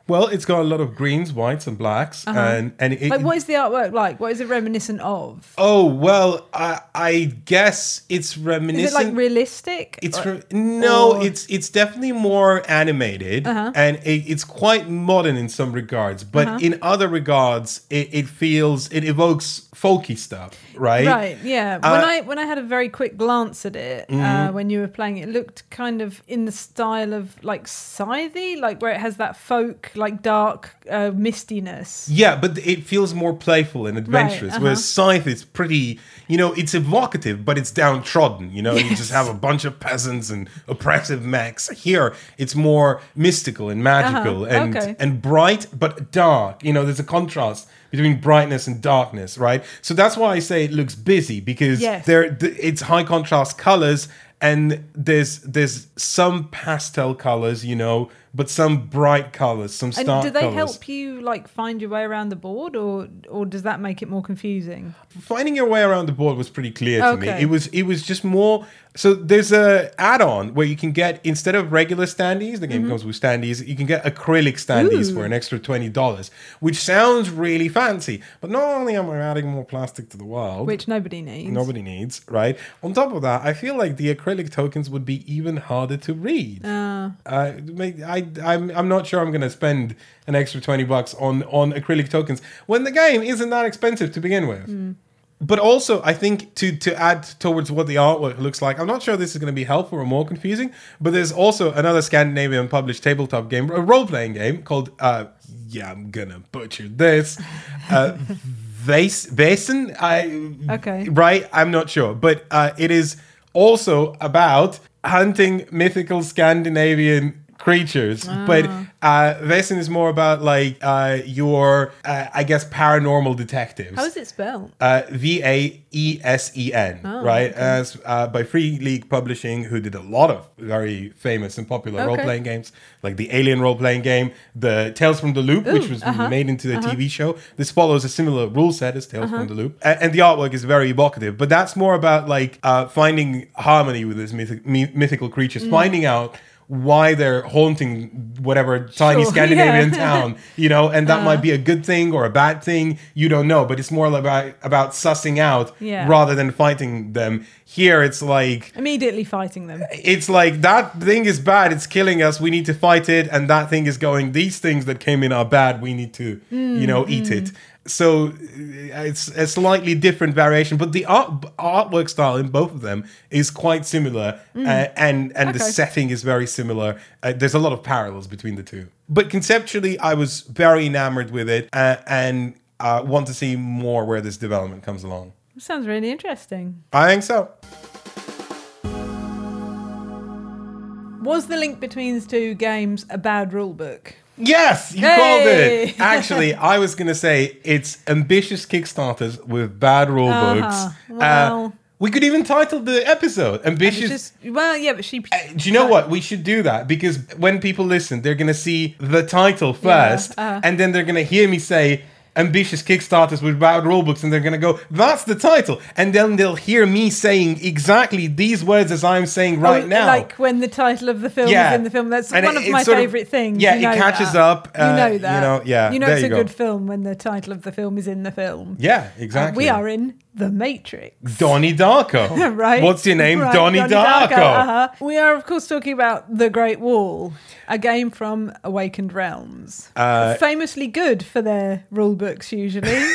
Well, it's got a lot of greens, whites, and blacks, and and it, Uh-huh. Like what is the artwork like? What is it reminiscent of? oh well, I I guess it's reminiscent. Is it like realistic? it's Or- re- no, or- it's it's definitely more animated, Uh-huh. and it, it's quite modern in some regards, but Uh-huh. in other regards, it, it feels it evokes folky stuff, right? Right, yeah. Uh, when I when I had a very quick glance at it uh, Mm-hmm. when you were playing, it looked kind of in the style of like Scythe, like where it has that folk, like dark uh, mistiness. Yeah, but it feels more playful and adventurous. uh-huh. Whereas Scythe is pretty, you know, it's evocative, but it's downtrodden. You know, you just have a bunch of peasants and oppressive mechs. Here, it's more mystical and magical Uh-huh, and okay. and bright but dark. You know, there's a contrast between brightness and darkness, right? So that's why I say it looks busy because Yes. there it's high contrast colors and there's there's some pastel colors, you know, but some bright colors, some And stark do they colors. help you like find your way around the board, or or does that make it more confusing? finding your way around the board was pretty clear to me. It was it was just more. So there's a add-on where you can get instead of regular standees, the game comes with standees. You can get acrylic standees Mm-hmm. Ooh. for an extra twenty dollars, which sounds really fancy. But not only am I adding more plastic to the world, Which nobody needs. nobody needs, right? On top of that, I feel like the acrylic tokens would be even harder to read. Uh, Uh, may- I, I'm, I'm not sure I'm going to spend an extra 20 bucks on, on acrylic tokens when the game isn't that expensive to begin with. But also, I think to, to add towards what the artwork looks like, I'm not sure this is going to be helpful or more confusing, but there's also another Scandinavian published tabletop game, a role playing game called, uh, yeah, I'm going to butcher this, uh, Vas- Vaesen? I, Okay. Right? I'm not sure. But uh, it is also about hunting mythical Scandinavian creatures. But Uh, Vaesen is more about like uh, your, uh, I guess, paranormal detectives. How is it spelled? Uh, V A E S E N, right? As uh, by Free League Publishing, who did a lot of very famous and popular Okay. role playing games, like the Alien role playing game, the Tales from the Loop, which was uh-huh. made into the TV show. This follows a similar rule set as Tales from the Loop, A- and, the artwork is very evocative. But that's more about like uh, finding harmony with these mythic, my- mythical Mm. creatures, finding out. Why they're haunting whatever tiny Sure, Scandinavian yeah. town, you know, and that might uh-huh. be a good thing or a bad thing. You don't know, but it's more about about sussing out Yeah. rather than fighting them. Here, it's like Immediately fighting them. it's like that thing is bad. It's killing us. We need to fight it, and that thing is going. These things that came in are bad. We need to, you know, eat mm-hmm. it. So uh, it's a slightly different variation, but the art artwork style in both of them is quite similar, uh, and and the setting is very similar. Uh, there's a lot of parallels between the two. But conceptually, I was very enamored with it, uh, and uh, want to see more where this development comes along. Sounds really interesting. I think so. Was the link between the two games a bad rule book? Yes, you Hey! called it. Actually, I was going to say it's ambitious Kickstarters with bad rule Uh-huh. books. Well- we could even title the episode It's "Ambitious." well, yeah, but she. Uh, Do you know what? We should do that because when people listen, they're going to see the title first, uh-huh. and then they're going to hear me say ambitious Kickstarters with bad rulebooks, and they're going to go, "That's the title," and then they'll hear me saying exactly these words as I'm saying right Oh, now. Like when the title of the film Yeah. is in the film. That's And one it- of my sort of- things. yeah, you it know catches that. up, uh, you know that. you know, yeah, You know it's you a go. good film when the title of the film is in the film. yeah, Uh, exactly. we are in The Matrix. Donnie Darko. right? What's your name? Right, Donnie, Darko. uh-huh. We are, of course, talking about The Great Wall, a game from Awakened Realms. Uh, Famously good for their rule books, usually.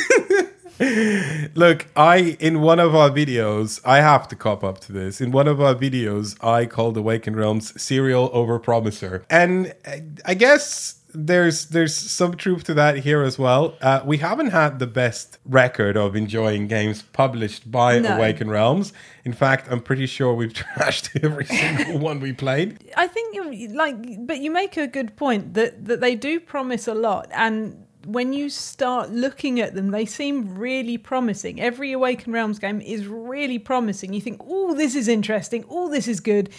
Look, I in one of our videos, I have to cop up to this. In one of our videos, I called Awakened Realms serial overpromiser, and uh, I guess there's there's some truth to that here as well. Uh, we haven't had the best record of enjoying games published by No. Awakened Realms. In fact, I'm pretty sure we've trashed every single one we played. I think like, but you make a good point that that they do promise a lot, and when you start looking at them, they seem really promising. Every Awaken Realms game is really promising. You think, "Oh, this is interesting. Oh, this is good,"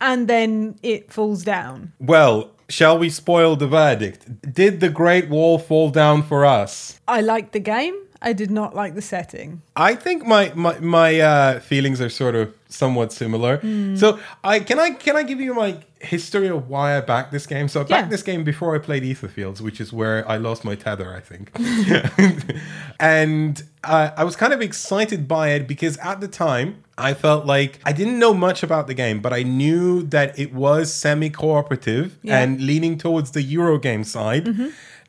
and then it falls down. Well, shall we spoil the verdict? Did the Great Wall fall down for us? I liked the game. I did not like the setting. I think my my my uh, feelings are sort of somewhat similar. So I can I can I give you my history of why I backed this game? So I backed Yeah. this game before I played Etherfields, which is where I lost my tether, I think. and uh, I was kind of excited by it because at the time I felt like I didn't know much about the game, but I knew that it was semi-cooperative Yeah. and leaning towards the Eurogame side.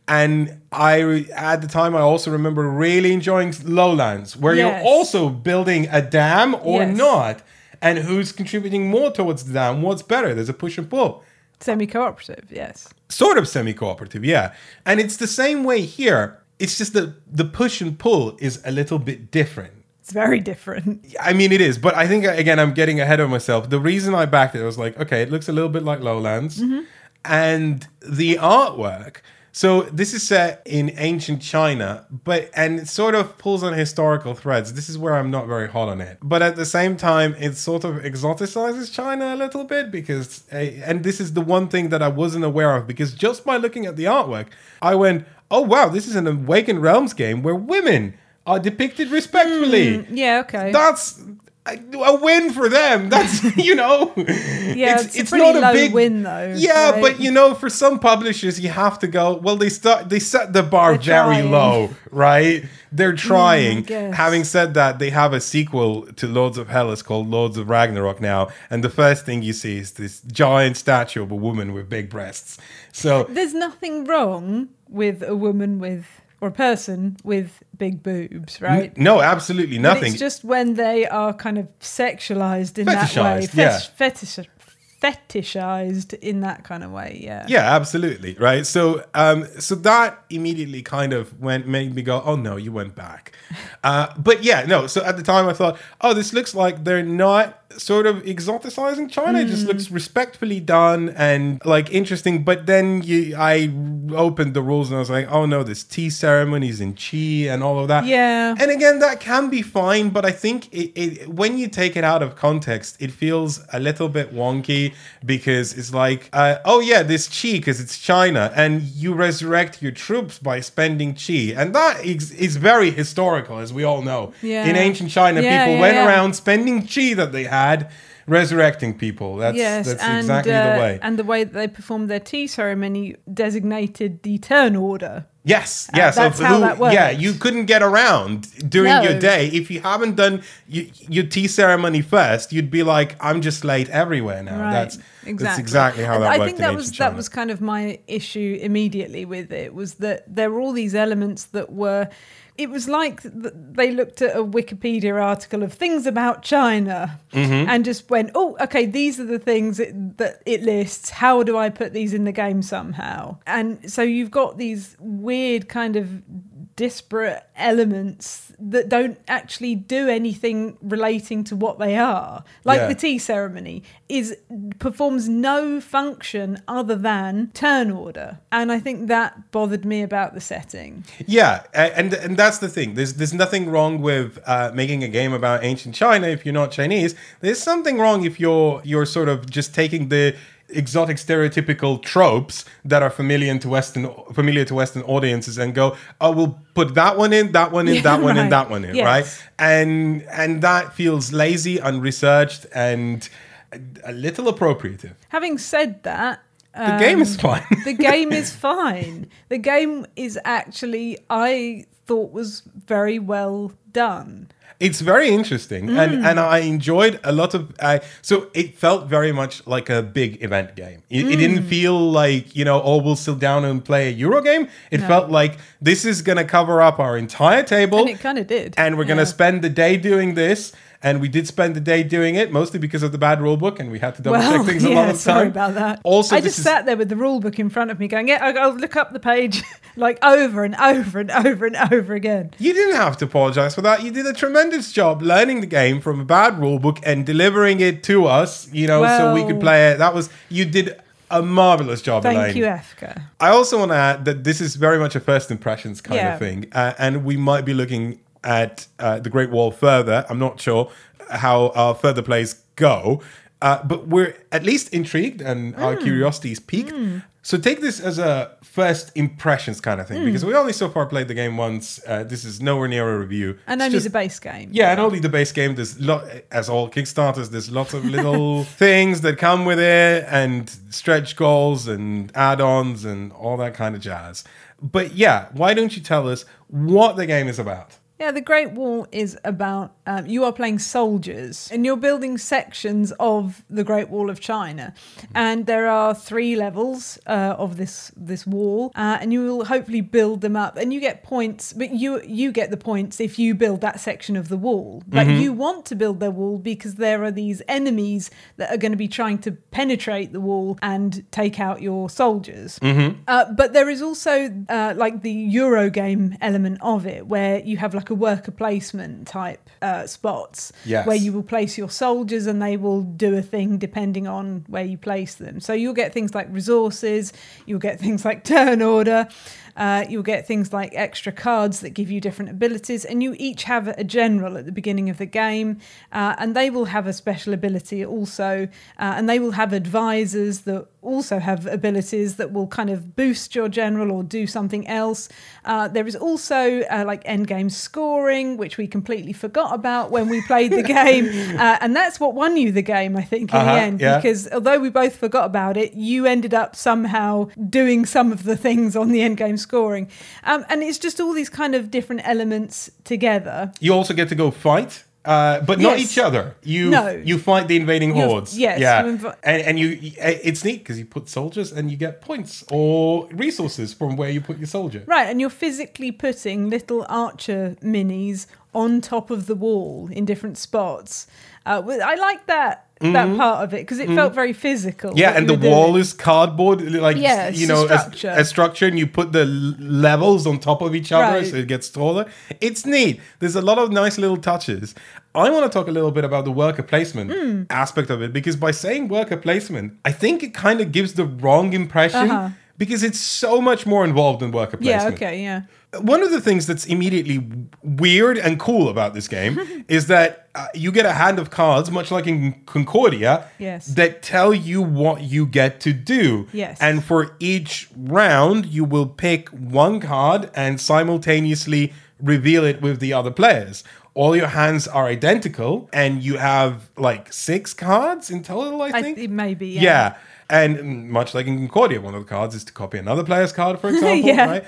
And I, at the time, I also remember really enjoying Lowlands, where Yes. you're also building a dam or Yes. not, and who's contributing more towards the dam. What's better? There's a push and pull. Semi cooperative, yes. Sort of semi cooperative, yeah. And it's the same way here. It's just that the push and pull is a little bit different. It's very different. I mean, it is, but I think again, I'm getting ahead of myself. The reason I backed it I was like, okay, it looks a little bit like Lowlands, mm-hmm. and the artwork. So this is set in ancient China, but and it sort of pulls on historical threads. This is where I'm not very hot on it, but at the same time, it sort of exoticizes China a little bit because, eh, and this is the one thing that I wasn't aware of because just by looking at the artwork, I went, oh wow, this is an Awakened Realms game where women are depicted respectfully Yeah, okay. that's a, a win for them. That's you know, Yeah, it's not a big win, though, Yeah, right? but you know, for some publishers, you have to go. Well, they start they set the bar They're very trying. low, right? They're trying. guess. Having said that, they have a sequel to Lords of Hellas called Lords of Ragnarok now, and the first thing you see is this giant statue of a woman with big breasts. So There's nothing wrong with a woman with, or a person with big boobs, right? no, absolutely But nothing. It's just when they are kind of sexualized in that way, Fetishized, yeah. fetish, fetishized in that kind of way. Yeah. Yeah, absolutely. Right. So, um, so that immediately kind of went made me go, oh no, you went back. Uh, but yeah, no. So at the time, I thought, oh, this looks like they're not sort of exoticizing China. It just looks respectfully done and like interesting. But then you, I opened the rules and I was like, oh no, there's tea ceremonies in Chi and all of that. Yeah. And again, that can be fine, but I think it, it when you take it out of context, it feels a little bit wonky because it's like, uh, oh yeah, this Chi because it's China, and you resurrect your troops by spending Chi, and that is, is very historical, as we all know. Yeah. In ancient China, Yeah, people yeah, went around spending Chi that they had, resurrecting people. That's yes, that's and, exactly uh, the way. And the way that they performed their tea ceremony designated the turn order. Yes, Uh, yes. that's how that works. Yeah, you couldn't get around during No. your day if you haven't done your tea ceremony first. You'd be like, "I'm just late everywhere now." Right. That's exactly. that's exactly how And that I worked think in that was that was kind of my issue immediately with it was that there were all these elements that were. It was like they looked at a Wikipedia article of things about China Mm-hmm. and just went, "Oh, okay, these are the things it, that it lists. How do I put these in the game somehow?" And so you've got these weird kind of disparate elements that don't actually do anything relating to what they are. Like Yeah. the tea ceremony is performs no function other than turn order. And I think that bothered me about the setting. Yeah, and and that's the thing. There's there's nothing wrong with uh, making a game about ancient China if you're not Chinese. There's something wrong if you're you're sort of just taking the exotic stereotypical tropes that are familiar to western familiar to western audiences and go oh we'll put that one in that one in Yeah, that one in that one in Yes. right and and that feels lazy unresearched and a, a little appropriative Having said that, the game is um, fine the game is fine. The game is actually, I thought, was very well done. It's very interesting, Mm. and and I enjoyed a lot of. Uh, so it felt very much like a big event game. It, it Mm. didn't feel like you know, oh, we'll sit down and play a Euro game. It No. felt like this is gonna cover up our entire table, And it kind of did. and we're gonna Yeah. spend the day doing this. And we did spend the day doing it, mostly because of the bad rule book, and we had to double check Well, things yeah, a lot of sorry time. about that. Also, I just is- sat there with the rule book in front of me, going, "Yeah, I'll look up the page like over and over and over and over again." You didn't have to apologize for that. You did a tremendous job learning the game from a bad rule book and delivering it to us, you know, so we could play it. That was you did a marvelous job, Thank Elaine. you, Efka. I also want to add that this is very much a first impressions kind Yeah. of thing, uh, and we might be looking at uh, the Great Wall further. I'm not sure how our further plays go, uh, but we're at least intrigued, and our Hmm. curiosity is piqued. So take this as a first impressions kind of thing, Hmm. because we only so far played the game once. Uh, this is nowhere near a review, And It's only just- the base game. yeah, and only the base game. There's lot as all Kickstarters. There's lots of little things that come with it, and stretch goals and add-ons and all that kind of jazz. But yeah, why don't you tell us what the game is about? Yeah, the Great Wall is about um, you are playing soldiers and you're building sections of the Great Wall of China, and there are three levels uh, of this this wall, uh, and you will hopefully build them up, and you get points, but you you get the points if you build that section of the wall. But you want to build their wall because there are these enemies that are going to be trying to penetrate the wall and take out your soldiers. Uh, but there is also uh, like the Euro game element of it, where you have like a worker placement type uh, spots, Yes. where you will place your soldiers and they will do a thing depending on where you place them. So you'll get things like resources, you'll get things like turn order. Uh, you'll get things like extra cards that give you different abilities, and you each have a general at the beginning of the game, uh, and they will have a special ability also, uh, and they will have advisors that also have abilities that will kind of boost your general or do something else. Uh, there is also uh, like end game scoring, which we completely forgot about when we played the game, uh, and that's what won you the game, I think, in Uh-huh, the end, yeah. because although we both forgot about it, you ended up somehow doing some of the things on the end game scoring. Um, and it's just all these kind of different elements together. You also get to go fight. Uh, but not Yes. each other. You No. you fight the invading hordes. yes, yeah, invi- and and you it's neat because you put soldiers and you get points or resources from where you put your soldier. Right, and you're physically putting little archer minis on top of the wall in different spots. Uh, I like that that part of it because it felt very physical. Mm-hmm. Yeah, and the were doing. wall is cardboard, like Yeah, you know, a- structure. A, structure, and you put the levels on top of each other, Right. so it gets taller. It's neat. There's a lot of nice little touches. I want to talk a little bit about the worker placement Hmm. aspect of it because by saying worker placement, I think it kind of gives the wrong impression Uh-huh. because it's so much more involved than worker placement. Yeah. Okay. Yeah. One of the things that's immediately weird and cool about this game is that uh, you get a hand of cards, much like in Concordia, Yes. that tell you what you get to do. Yes. And for each round, you will pick one card and simultaneously reveal it with the other players. All your hands are identical, and you have like six cards in total, I I, think. it may be. Yeah. Yeah. And much like in Concordia, one of the cards is to copy another player's card, for example, Yeah. right?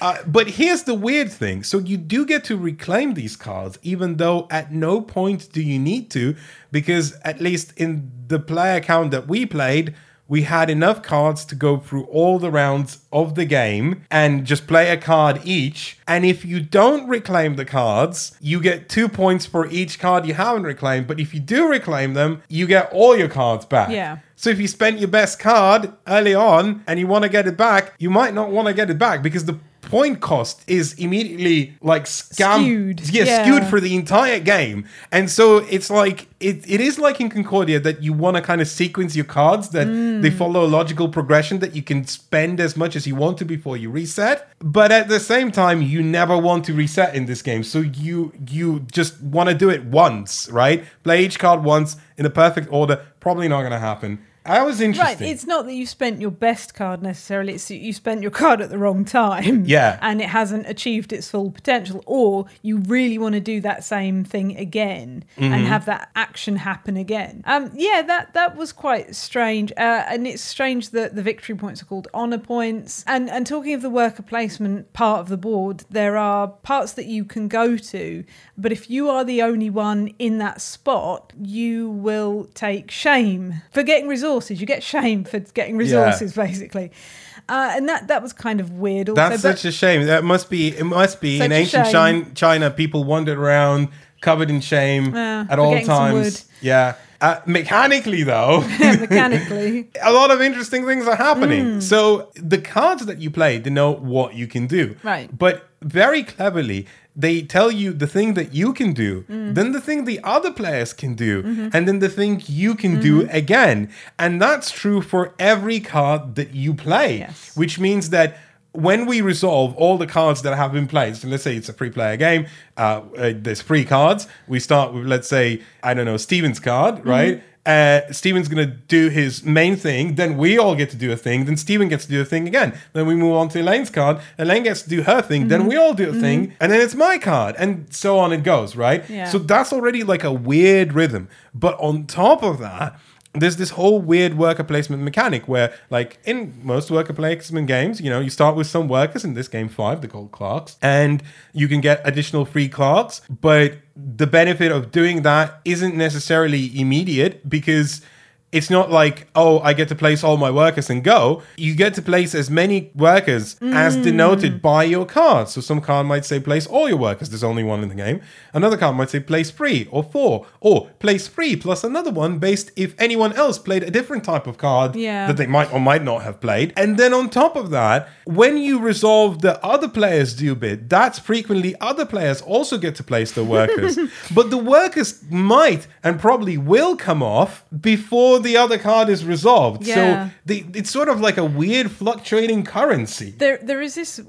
Uh, but here's the weird thing. So you do get to reclaim these cards, even though at no point do you need to, because at least in the player count that we played, we had enough cards to go through all the rounds of the game and just play a card each. And if you don't reclaim the cards, you get two points for each card you haven't reclaimed. But if you do reclaim them, you get all your cards back. Yeah. So if you spent your best card early on and you want to get it back, you might not want to get it back because the point cost is immediately like scam Skewed, Yeah, yeah. skewed for the entire game. And so it's like it, it is like in Concordia that you want to kind of sequence your cards that they Mm. follow a logical progression that you can spend as much as you want to before you reset. But at the same time, you never want to reset in this game. So you you just want to do it once, right? Play each card once in a perfect order. Probably not going to happen. That was Right. It's not that you spent your best card necessarily. It's that you spent your card at the wrong time. Yeah. And it hasn't achieved its full potential, or you really want to do that same thing again Mm-hmm. and have that action happen again. Um. Yeah. That that was quite strange. Uh, and it's strange that the victory points are called honor points. And and talking of the worker placement part of the board, there are parts that you can go to, but if you are the only one in that spot, you will take shame for getting resources. You get shame for getting resources, basically. Uh, and that that was kind of weird. Also, That's such a shame. That must be. It must be in ancient. China, China. People wandered around covered in shame Yeah, at all times. Yeah. Uh, mechanically, though, mechanically. a lot of interesting things are happening. So the cards that you play denote what you can do. Right. But very cleverly, they tell you the thing that you can do, Hmm. then the thing the other players can do, Mm-hmm. and then the thing you can do again. And that's true for every card that you play, Yes. which means that when we resolve all the cards that have been played, so let's say it's a free player game, uh, uh, there's free cards. We start with, let's say, I don't know, Steven's card, Mm-hmm. Uh, Steven's gonna do his main thing, then we all get to do a thing, then Steven gets to do a thing again. Then we move on to Elaine's card, Elaine gets to do her thing, Mm-hmm. then we all do a thing, and then it's my card, and so on it goes, right? Yeah. So that's already like a weird rhythm. But on top of that, there's this whole weird worker placement mechanic where, like in most worker placement games, you know, you start with some workers, in this game five, they're called clerks, and you can get additional free clerks. But the benefit of doing that isn't necessarily immediate because it's not like, oh, I get to place all my workers and go. You get to place as many workers as mm. denoted by your card. So some card might say place all your workers, there's only one in the game. Another card might say place three or four, or place three plus another one based if anyone else played a different type of card Yeah. that they might or might not have played. And then on top of that, when you resolve the other players do bit, that's frequently other players also get to place their workers. but the workers might and probably will come off before the other card is resolved. Yeah. So the, it's sort of like a weird fluctuating currency. There, there is this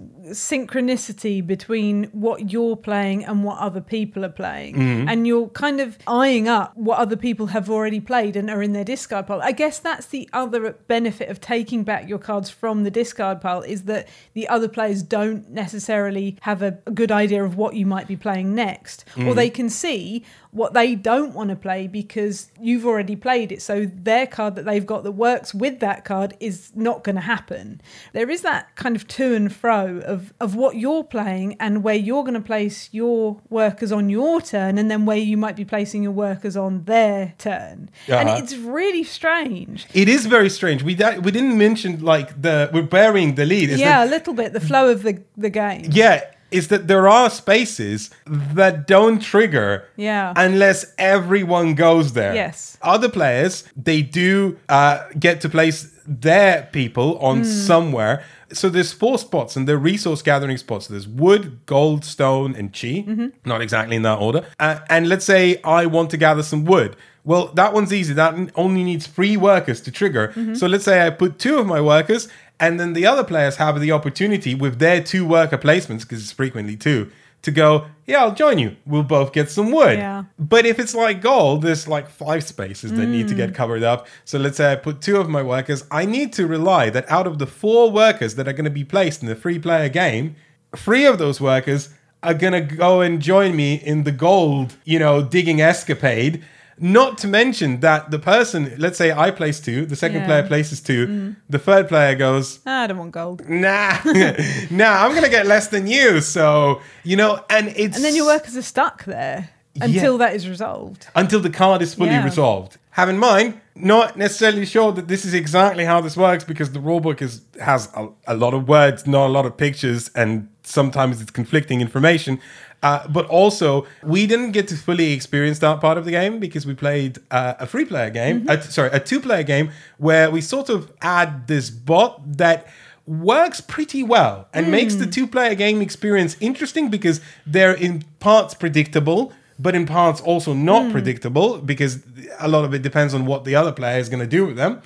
synchronicity between what you're playing and what other people are playing, Mm-hmm. and you're kind of eyeing up what other people have already played and are in their discard pile. I guess that's the other benefit of taking back your cards from the discard pile is that the other players don't necessarily have a, good idea of what you might be playing next, or Mm. they can see what they don't want to play because you've already played it. So their card that they've got that works with that card is not going to happen. There is that kind of to and fro of, of what you're playing and where you're going to place your workers on your turn and then where you might be placing your workers on their turn. Uh-huh. And it's really strange. It is very strange. We da- we didn't mention like the we're burying the lead. Is yeah, that- a little bit, the flow of the, the game. yeah. Is that there are spaces that don't trigger Yeah. unless everyone goes there. Yes. Other players, they do uh, get to place their people on Hmm. somewhere. So there's four spots and they're resource gathering spots. There's wood, gold, stone, and chi. Mm-hmm. Not exactly in that order. Uh, and let's say I want to gather some wood. Well, that one's easy. That only needs three workers to trigger. Mm-hmm. So let's say I put two of my workers, and then the other players have the opportunity with their two worker placements, because it's frequently two, to go, yeah, I'll join you. We'll both get some wood. Yeah. But if it's like gold, there's like five spaces that need to Mm. get covered up. So let's say I put two of my workers. I need to rely that out of the four workers that are going to be placed in the free player game, three of those workers are going to go and join me in the gold, you know, digging escapade. Not to mention that the person, let's say I place two, the second Yeah. Mm. player places two, the third player goes, Ah, I don't want gold. nah, nah, I'm going to get less than you. So, you know, and it's. And then your workers are stuck there until that is resolved. until the card is fully Yeah. resolved. Have in mind, not necessarily sure that this is exactly how this works because the rulebook is has a, a lot of words, not a lot of pictures, and sometimes it's conflicting information. Uh, but also, we didn't get to fully experience that part of the game because we played uh, a free-player game. uh, sorry, a two-player game where we sort of add this bot that works pretty well and makes the two-player game experience interesting because they're in parts predictable but in parts also not predictable because a lot of it depends on what the other player is going to do with them.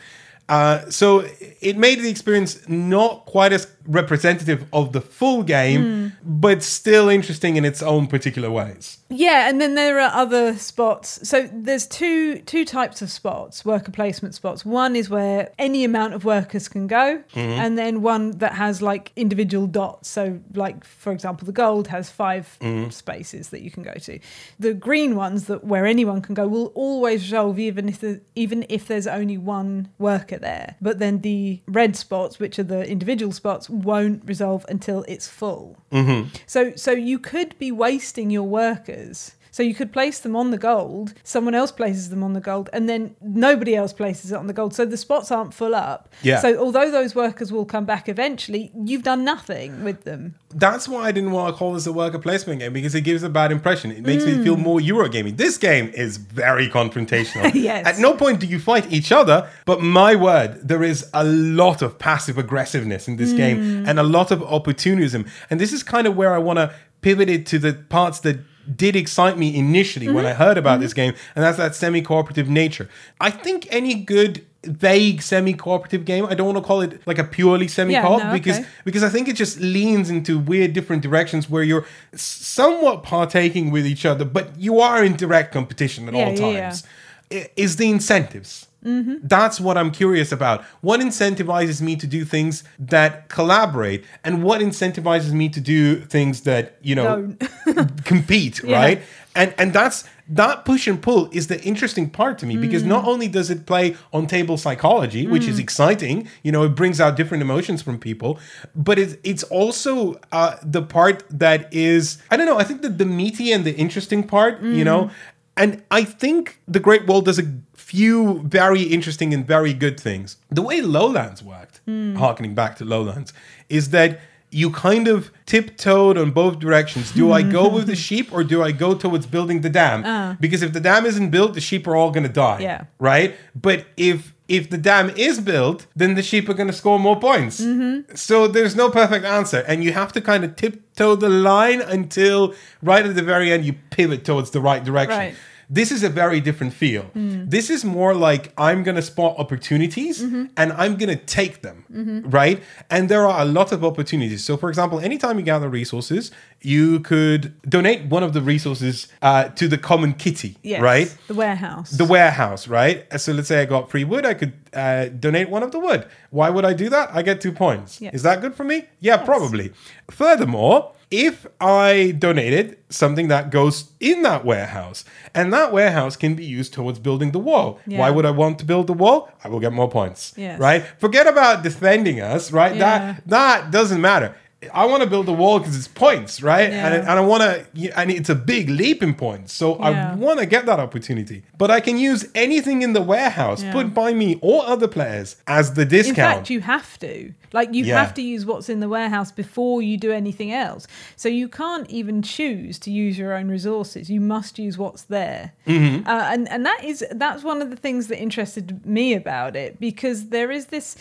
Uh, so it made the experience not quite as representative of the full game, hmm. but still interesting in its own particular ways. Yeah, and then there are other spots. So there's two two types of spots, worker placement spots. One is where any amount of workers can go, mm-hmm. and then one that has like individual dots. So like for example, the gold has 5 mm-hmm. spaces that you can go to. The green ones that where anyone can go will always resolve even if the, even if there's only one worker there. But then the red spots, which are the individual spots, won't resolve until it's full. Mm-hmm. So so you could be wasting your workers. So you could place them on the gold, someone else places them on the gold, and then nobody else places it on the gold. So the spots aren't full up. Yeah. So although those workers will come back eventually, you've done nothing with them. That's why I didn't want to call this a worker placement game because it gives a bad impression. It makes me feel mm. more Eurogaming. This game is very confrontational. Yes. At no point do you fight each other, but my word, there is a lot of passive aggressiveness in this game mm. and a lot of opportunism. And this is kind of where I want to pivot it to the parts that did excite me initially when mm-hmm. I heard about mm-hmm. this game, and that's that semi cooperative nature. I think any good vague semi cooperative game, I don't want to call it like a purely semi co-op no, because okay. because I think it just leans into weird different directions where you're somewhat partaking with each other, but you are in direct competition at Yeah, all yeah, yeah. times. I- Is the incentives? Mm-hmm. That's what I'm curious about. What incentivizes me to do things that collaborate, and what incentivizes me to do things that you know compete, Yeah. right? And and that's that push and pull is the interesting part to me because not mm. only does it play on table psychology, which is mm. exciting, you know, it brings out different emotions from people, but it's it's also uh, the part that is I don't know. I think that the meaty and the interesting part, you know, mm. and I think the Great Wall does a few very interesting and very good things. The way Lowlands worked, hmm. harkening back to Lowlands, is that you kind of tiptoed on both directions. Do I go with the sheep or do I go towards building the dam? Ah. Because if the dam isn't built, the sheep are all going to die. Yeah. Right? But if if the dam is built, then the sheep are going to score more points. Mm-hmm. So there's no perfect answer. And you have to kind of tiptoe the line until right at the very end you pivot towards the right direction. Right. This is a very different feel. This is more like I'm going to spot opportunities and I'm going to take them, right? And there are a lot of opportunities. So, for example, anytime you gather resources, you could donate one of the resources uh, to the common kitty, Yes. right? The warehouse. The warehouse, right? So let's say I got free wood, I could uh, donate one of the wood. Why would I do that? I get two points. Yeah. Is that good for me? Yeah, probably. Furthermore, if I donated something that goes in that warehouse, and that warehouse can be used towards building the wall, Yeah. why would I want to build the wall? I will get more points, Yes. right? Forget about defending us, right? Yeah. That that doesn't matter. I want to build a wall because it's points, right? Yeah. And, and I want to, and it's a big leap in points. So Yeah. I want to get that opportunity. But I can use anything in the warehouse Yeah. put by me or other players as the discount. In fact, you have to. Like, you have to use what's in the warehouse before you do anything else. So you can't even choose to use your own resources. You must use what's there. Mm-hmm. Uh, and and that is that's one of the things that interested me about it because there is this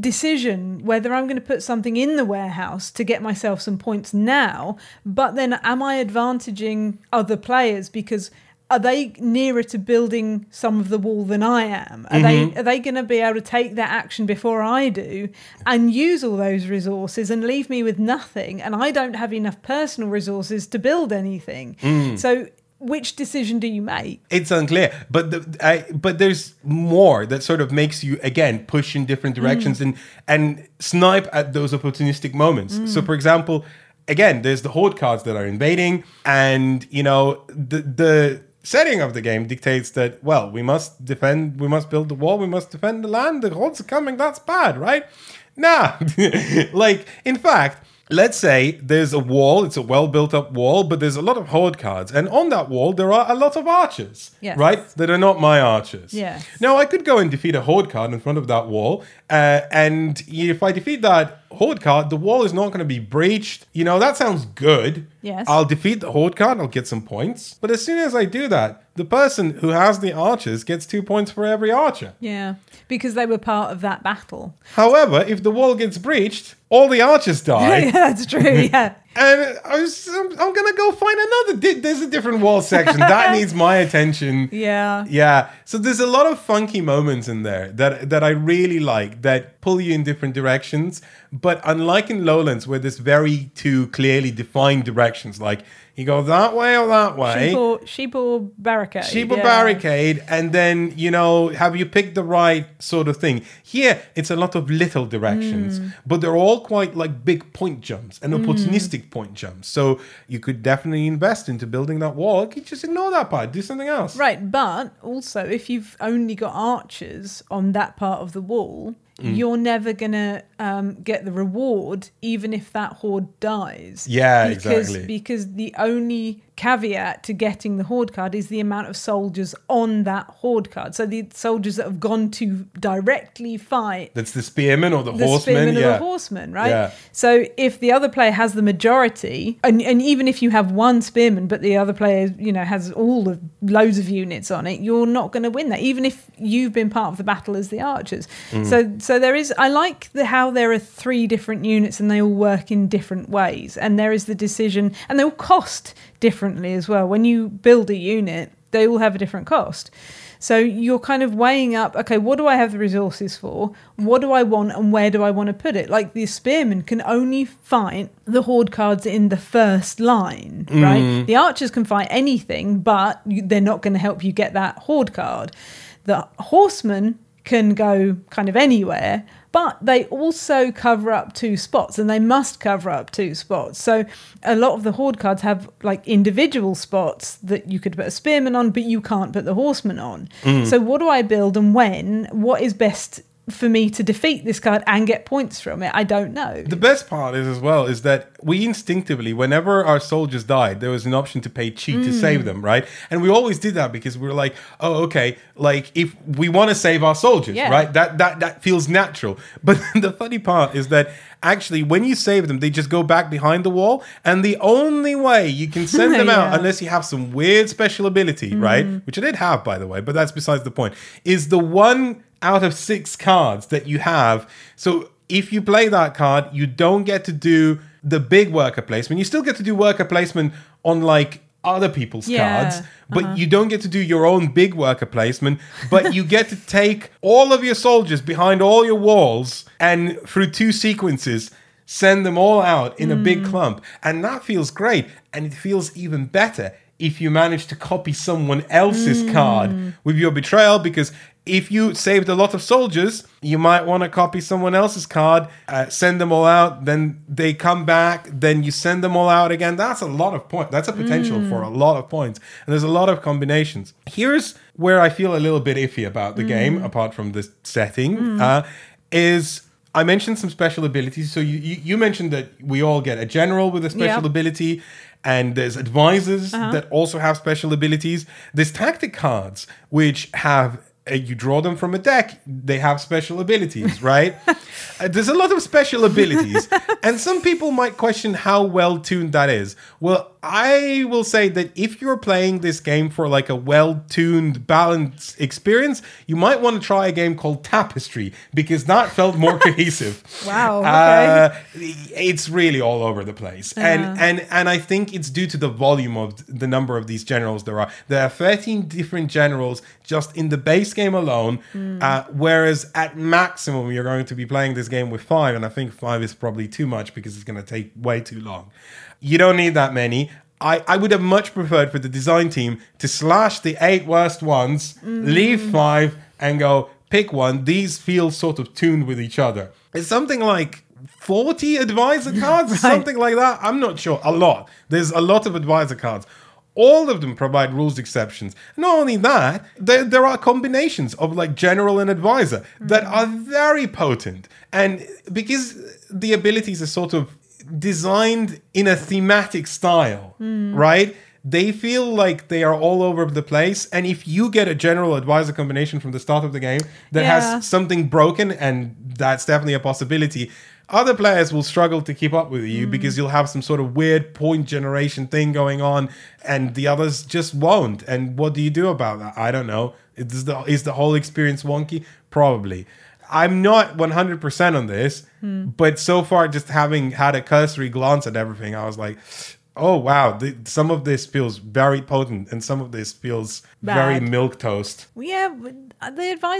decision whether I'm going to put something in the warehouse to get myself some points now, but then am I advantaging other players because are they nearer to building some of the wall than I am? Are they mm-hmm. are they going to be able to take that action before I do and use all those resources and leave me with nothing and I don't have enough personal resources to build anything. Mm. So which decision do you make? it's unclear but the, I, but there's more that sort of makes you again push in different mm. directions and and snipe at those opportunistic moments. Mm. So for example again there's the horde cards that are invading and you know the the setting of the game dictates that well we must defend we must build the wall we must defend the land the hordes are coming that's bad right? Nah like in fact Let's say there's a wall, it's a well built up wall, but there's a lot of horde cards. And on that wall, there are a lot of archers, Yes. right? That are not my archers. Yes. Now, I could go and defeat a horde card in front of that wall. Uh, and if I defeat that horde card, the wall is not going to be breached. You know, that sounds good. Yes. I'll defeat the horde card, I'll get some points. But as soon as I do that, the person who has the archers gets two points for every archer. Yeah, because they were part of that battle. However, if the wall gets breached, all the archers die. yeah, that's true. Yeah. And I was, I'm, I'm gonna go find another. di- There's a different wall section that needs my attention. Yeah. Yeah. So there's a lot of funky moments in there that that I really like that pull you in different directions. But unlike in Lowlands, where there's very two clearly defined directions, like you go that way or that way. Sheep or, sheep or barricade. Sheep or yeah. barricade, and then you know, have you picked the right sort of thing? Here, it's a lot of little directions, Mm. but they're all quite like big point jumps and opportunistic point jumps. So you could definitely invest into building that wall. You just ignore that part, do something else. Right, but also if you've only got archers on that part of the wall, Mm. you're never gonna um, get the reward, even if that horde dies. Yeah, because, exactly. Because the only caveat to getting the horde card is the amount of soldiers on that horde card. So the soldiers that have gone to directly fight That's the spearman or the, the or Yeah. the horseman, right? Yeah. So if the other player has the majority, and, and even if you have one spearman, but the other player, you know, has all the loads of units on it, you're not going to win that, even if you've been part of the battle as the archers. Mm. So so there is. I like the how there are three different units and they all work in different ways, and there is the decision, and they all cost differently as well. When you build a unit, they all have a different cost. So you're kind of weighing up, okay, what do I have the resources for? What do I want and where do I want to put it? Like the spearmen can only fight the horde cards in the first line, mm. right? The archers can fight anything, but they're not going to help you get that horde card. The horsemen can go kind of anywhere, but they also cover up two spots and they must cover up two spots. So a lot of the horde cards have like individual spots that you could put a spearman on, but you can't put the horseman on. Mm. So what do I build and when? What is best for me to defeat this card and get points from it? I don't know. The best part is as well is that we instinctively, whenever our soldiers died, there was an option to pay cheat to Mm. save them, right? And we always did that because we were like, oh, okay, like if we want to save our soldiers, Yeah. right? That that that feels natural. But the funny part is that actually, when you save them, they just go back behind the wall, and the only way you can send them out, unless you have some weird special ability, right? Which I did have, by the way, but that's besides the point. Is the one out of six cards that you have. So if you play that card, you don't get to do the big worker placement. You still get to do worker placement on like other people's Yeah, cards, but uh-huh. you don't get to do your own big worker placement. But you get to take all of your soldiers behind all your walls and through two sequences send them all out in a big mm. clump. And that feels great. And it feels even better if you manage to copy someone else's card mm. with your betrayal because if you saved a lot of soldiers, you might want to copy someone else's card, uh, send them all out, then they come back, then you send them all out again. That's a lot of points. That's a potential for a lot of points. And there's a lot of combinations. Here's where I feel a little bit iffy about the game, apart from the setting, uh, is I mentioned some special abilities. So you, you, you mentioned that we all get a general with a special Yep. Uh-huh. ability, and there's advisors that also have special abilities. There's tactic cards which have. Uh, you draw them from a deck. They have special abilities, right? Uh, there's a lot of special abilities, and some people might question how well tuned that is. Well, I will say that if you're playing this game for like a well tuned, balanced experience, you might want to try a game called Tapestry because that felt more cohesive. Wow, okay. Uh, it's really all over the place, and and and I think it's due to the volume of the number of these generals there are. There are 13 different generals just in the base game alone, uh, whereas at maximum you're going to be playing this game with five, and I think five is probably too much because it's going to take way too long. You don't need that many. I, I would have much preferred for the design team to slash the eight worst ones, leave five, and go pick one. These feel sort of tuned with each other. It's something like 40 advisor cards, something like that. I'm not sure. A lot. There's a lot of advisor cards. All of them provide rules exceptions. Not only that, there, there are combinations of like general and advisor that hmm. are very potent. And because the abilities are sort of designed in a thematic style, hmm. right? They feel like they are all over the place. And if you get a general advisor combination from the start of the game that Yeah. has something broken, and that's definitely a possibility. Other players will struggle to keep up with you hmm. because you'll have some sort of weird point generation thing going on, and the others just won't. And what do you do about that? I don't know. Is the is the whole experience wonky? Probably. I'm not 100% on this, but so far, just having had a cursory glance at everything, I was like, oh wow, th- some of this feels very potent, and some of this feels very milk toast. Yeah, but uh,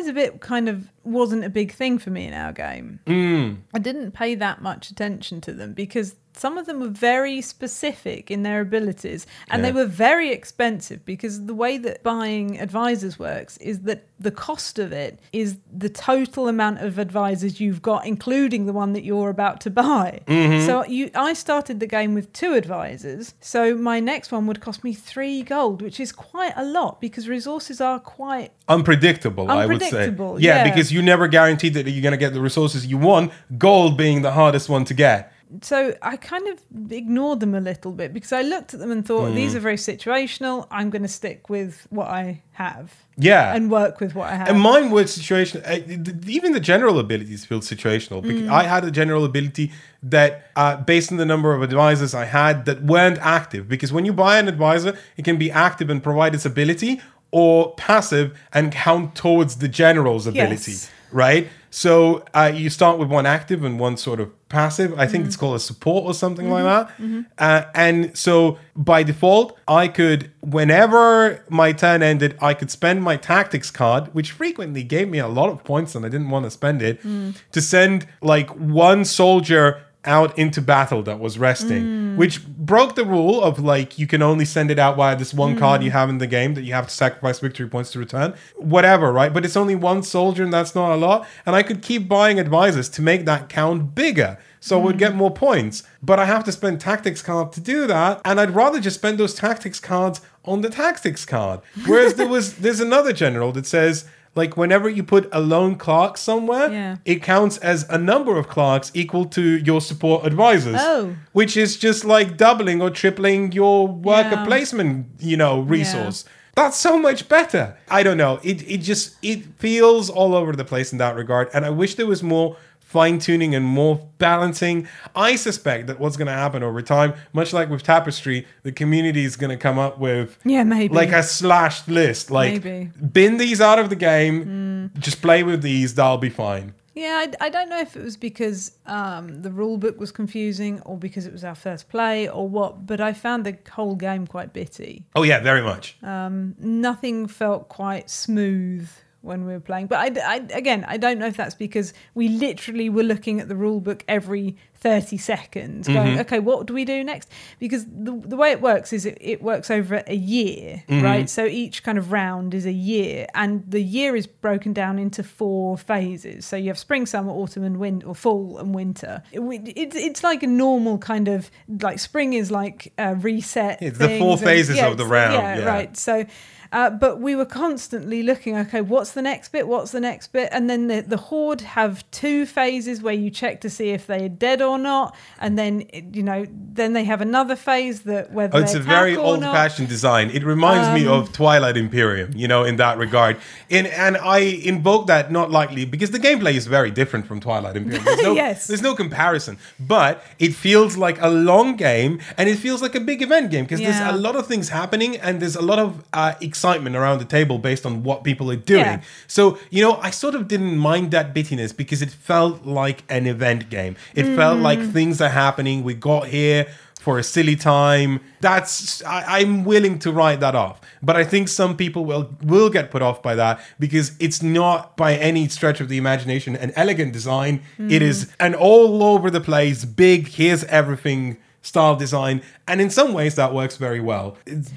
a bit kind of wasn't a big thing for me in our game. Mm. I didn't pay that much attention to them because some of them were very specific in their abilities and Yeah. they were very expensive because the way that buying advisors works is that the cost of it is the total amount of advisors you've got including the one that you're about to buy. Mm-hmm. So you I started the game with two advisors. So my next one would cost me 3 gold, which is quite a lot because resources are quite unpredictable, I would say. Unpredictable, Yeah, yeah. because you never guaranteed that you're going to get the resources you want, gold being the hardest one to get. so I kind of ignored them a little bit because I looked at them and thought these Hmm. are very situational. I'm going to stick with what I have Yeah. and work with what I have. And mine was situational. uh, Even the general abilities feel situational. Mm. Because I had a general ability that, uh, based on the number of advisors I had, that weren't active. Because when you buy an advisor, it can be active and provide its ability, or passive and count towards the general's ability. Yes. Right. So uh, you start with one active and one sort of passive. I Mm-hmm. think it's called a support or something like that. Uh, and so by default, I could, whenever my turn ended, I could spend my tactics card, which frequently gave me a lot of points and I didn't want to spend it, Mm. to send like one soldier out into battle that was resting, Mm. which broke the rule of like you can only send it out via this one card Mm. you have in the game that you have to sacrifice victory points to return. Whatever, right? But it's only one soldier and that's not a lot. And I could keep buying advisors to make that count bigger. So I would get more points. But I have to spend tactics card to do that. And I'd rather just spend those tactics cards on the tactics card. Whereas there was there's another general that says like whenever you put a lone clerk somewhere, Yeah. it counts as a number of clerks equal to your support advisors. Oh. Which is just like doubling or tripling your worker Yeah. placement, you know, resource. That's so much better. I don't know. It it just it feels all over the place in that regard. And I wish there was more fine tuning and more balancing. I suspect that what's going to happen over time, much like with Tapestry, the community is going to come up with yeah, maybe. like a slashed list. Like, Maybe. bin these out of the game. Just play with these. That'll be fine. Yeah, I, I don't know if it was because um, the rule book was confusing or because it was our first play or what, but I found the whole game quite bitty. Oh yeah, very much. Nothing felt quite smooth when we were playing. But I, I- again, I don't know if that's because we literally were looking at the rule book every 30 seconds, mm-hmm. going, okay, what do we do next? Because the, the way it works is it, it works over a year, mm-hmm. right? So each kind of round is a year, and the year is broken down into four phases. So you have spring, summer, autumn, and winter, or fall and winter. It, it's it's like a normal kind of like spring is like a reset. It's the four and- phases of the round, Yeah, yeah. right. So, Uh, but we were constantly looking, okay, what's the next bit? What's the next bit? And then the, the Horde have two phases where you check to see if they're dead or not. And then, you know, then they have another phase that whether Oh, it's a very old not. fashioned design. It reminds me Um, of Twilight Imperium, you know, in that regard. In, and I invoke that not likely because the gameplay is very different from Twilight Imperium. There's no, Yes. there's no comparison. But it feels like a long game and it feels like a big event game because Yeah. there's a lot of things happening and there's a lot of uh, excitement around the table based on what people are doing. Yeah. So, you know, I sort of didn't mind that bittiness because it felt like an event game. It felt like Mm. things are happening. We got here for a silly time. That's I, I'm willing to write that off. But I think some people will will get put off by that because it's not by any stretch of the imagination an elegant design. It Mm. is an all over the place, big, here's everything style design. And in some ways that works very well.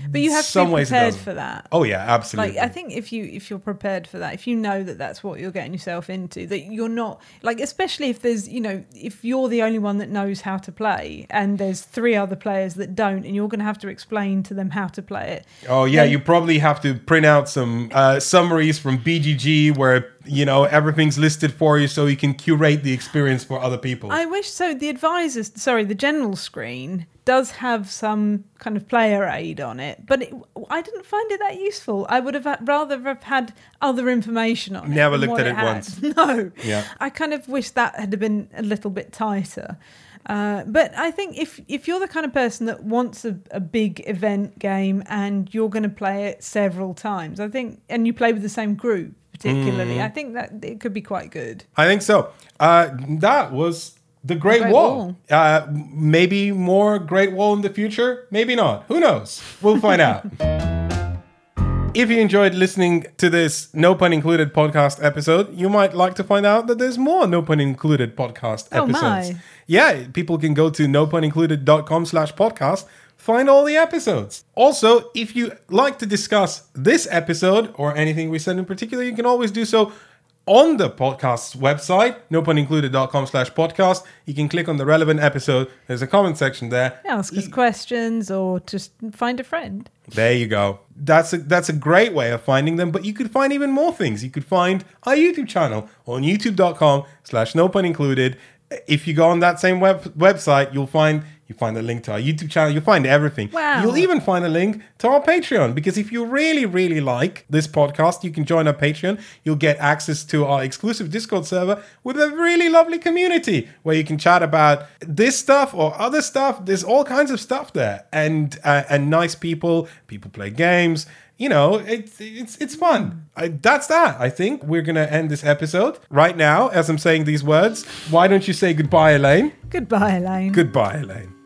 But you have to some be ways prepared for that. Oh yeah, absolutely. Like I think if you if you're prepared for that, if you know that that's what you're getting yourself into, that you're not like especially if there's you know if you're the only one that knows how to play and there's three other players that don't, and you're going to have to explain to them how to play it. Oh yeah, then- you probably have to print out some uh, summaries from BGG where you know everything's listed for you, so you can curate the experience for other people. I wish so. The advisors, sorry, the general screen does have some kind of player aid on it, but it, I didn't find it that useful. I would have rather have had other information on it. Never looked at it had. once. No. Yeah. I kind of wish that had been a little bit tighter. Uh, but I think if if you're the kind of person that wants a, a big event game and you're going to play it several times, I think, and you play with the same group particularly, Mm. I think that it could be quite good. I think so. Uh, that was the Great, Great Wall. Wall. Uh, maybe more Great Wall in the future. Maybe not. Who knows? We'll find out. If you enjoyed listening to this No Pun Included podcast episode, you might like to find out that there's more No Pun Included podcast Oh, episodes. my. Yeah, people can go to nopunincluded.com slash podcast, find all the episodes. Also, if you like to discuss this episode or anything we said in particular, you can always do so on the podcast's website, nopunincluded.com slash podcast. You can click on the relevant episode. There's a comment section there. Ask us questions or just find a friend. There you go. That's a that's a great way of finding them. But you could find even more things. You could find our YouTube channel on youtube.com slash no pun included. If you go on that same web website, you'll find you find a link to our YouTube channel. You'll find everything. Wow. You'll even find a link to our Patreon because if you really, really like this podcast, you can join our Patreon. You'll get access to our exclusive Discord server with a really lovely community where you can chat about this stuff or other stuff. There's all kinds of stuff there, and uh, and nice people. People play games. You know, it's it's it's fun. I, that's that. I think we're gonna end this episode right now as I'm saying these words. Why don't you say goodbye, Elaine? Goodbye, Elaine. Goodbye, Elaine.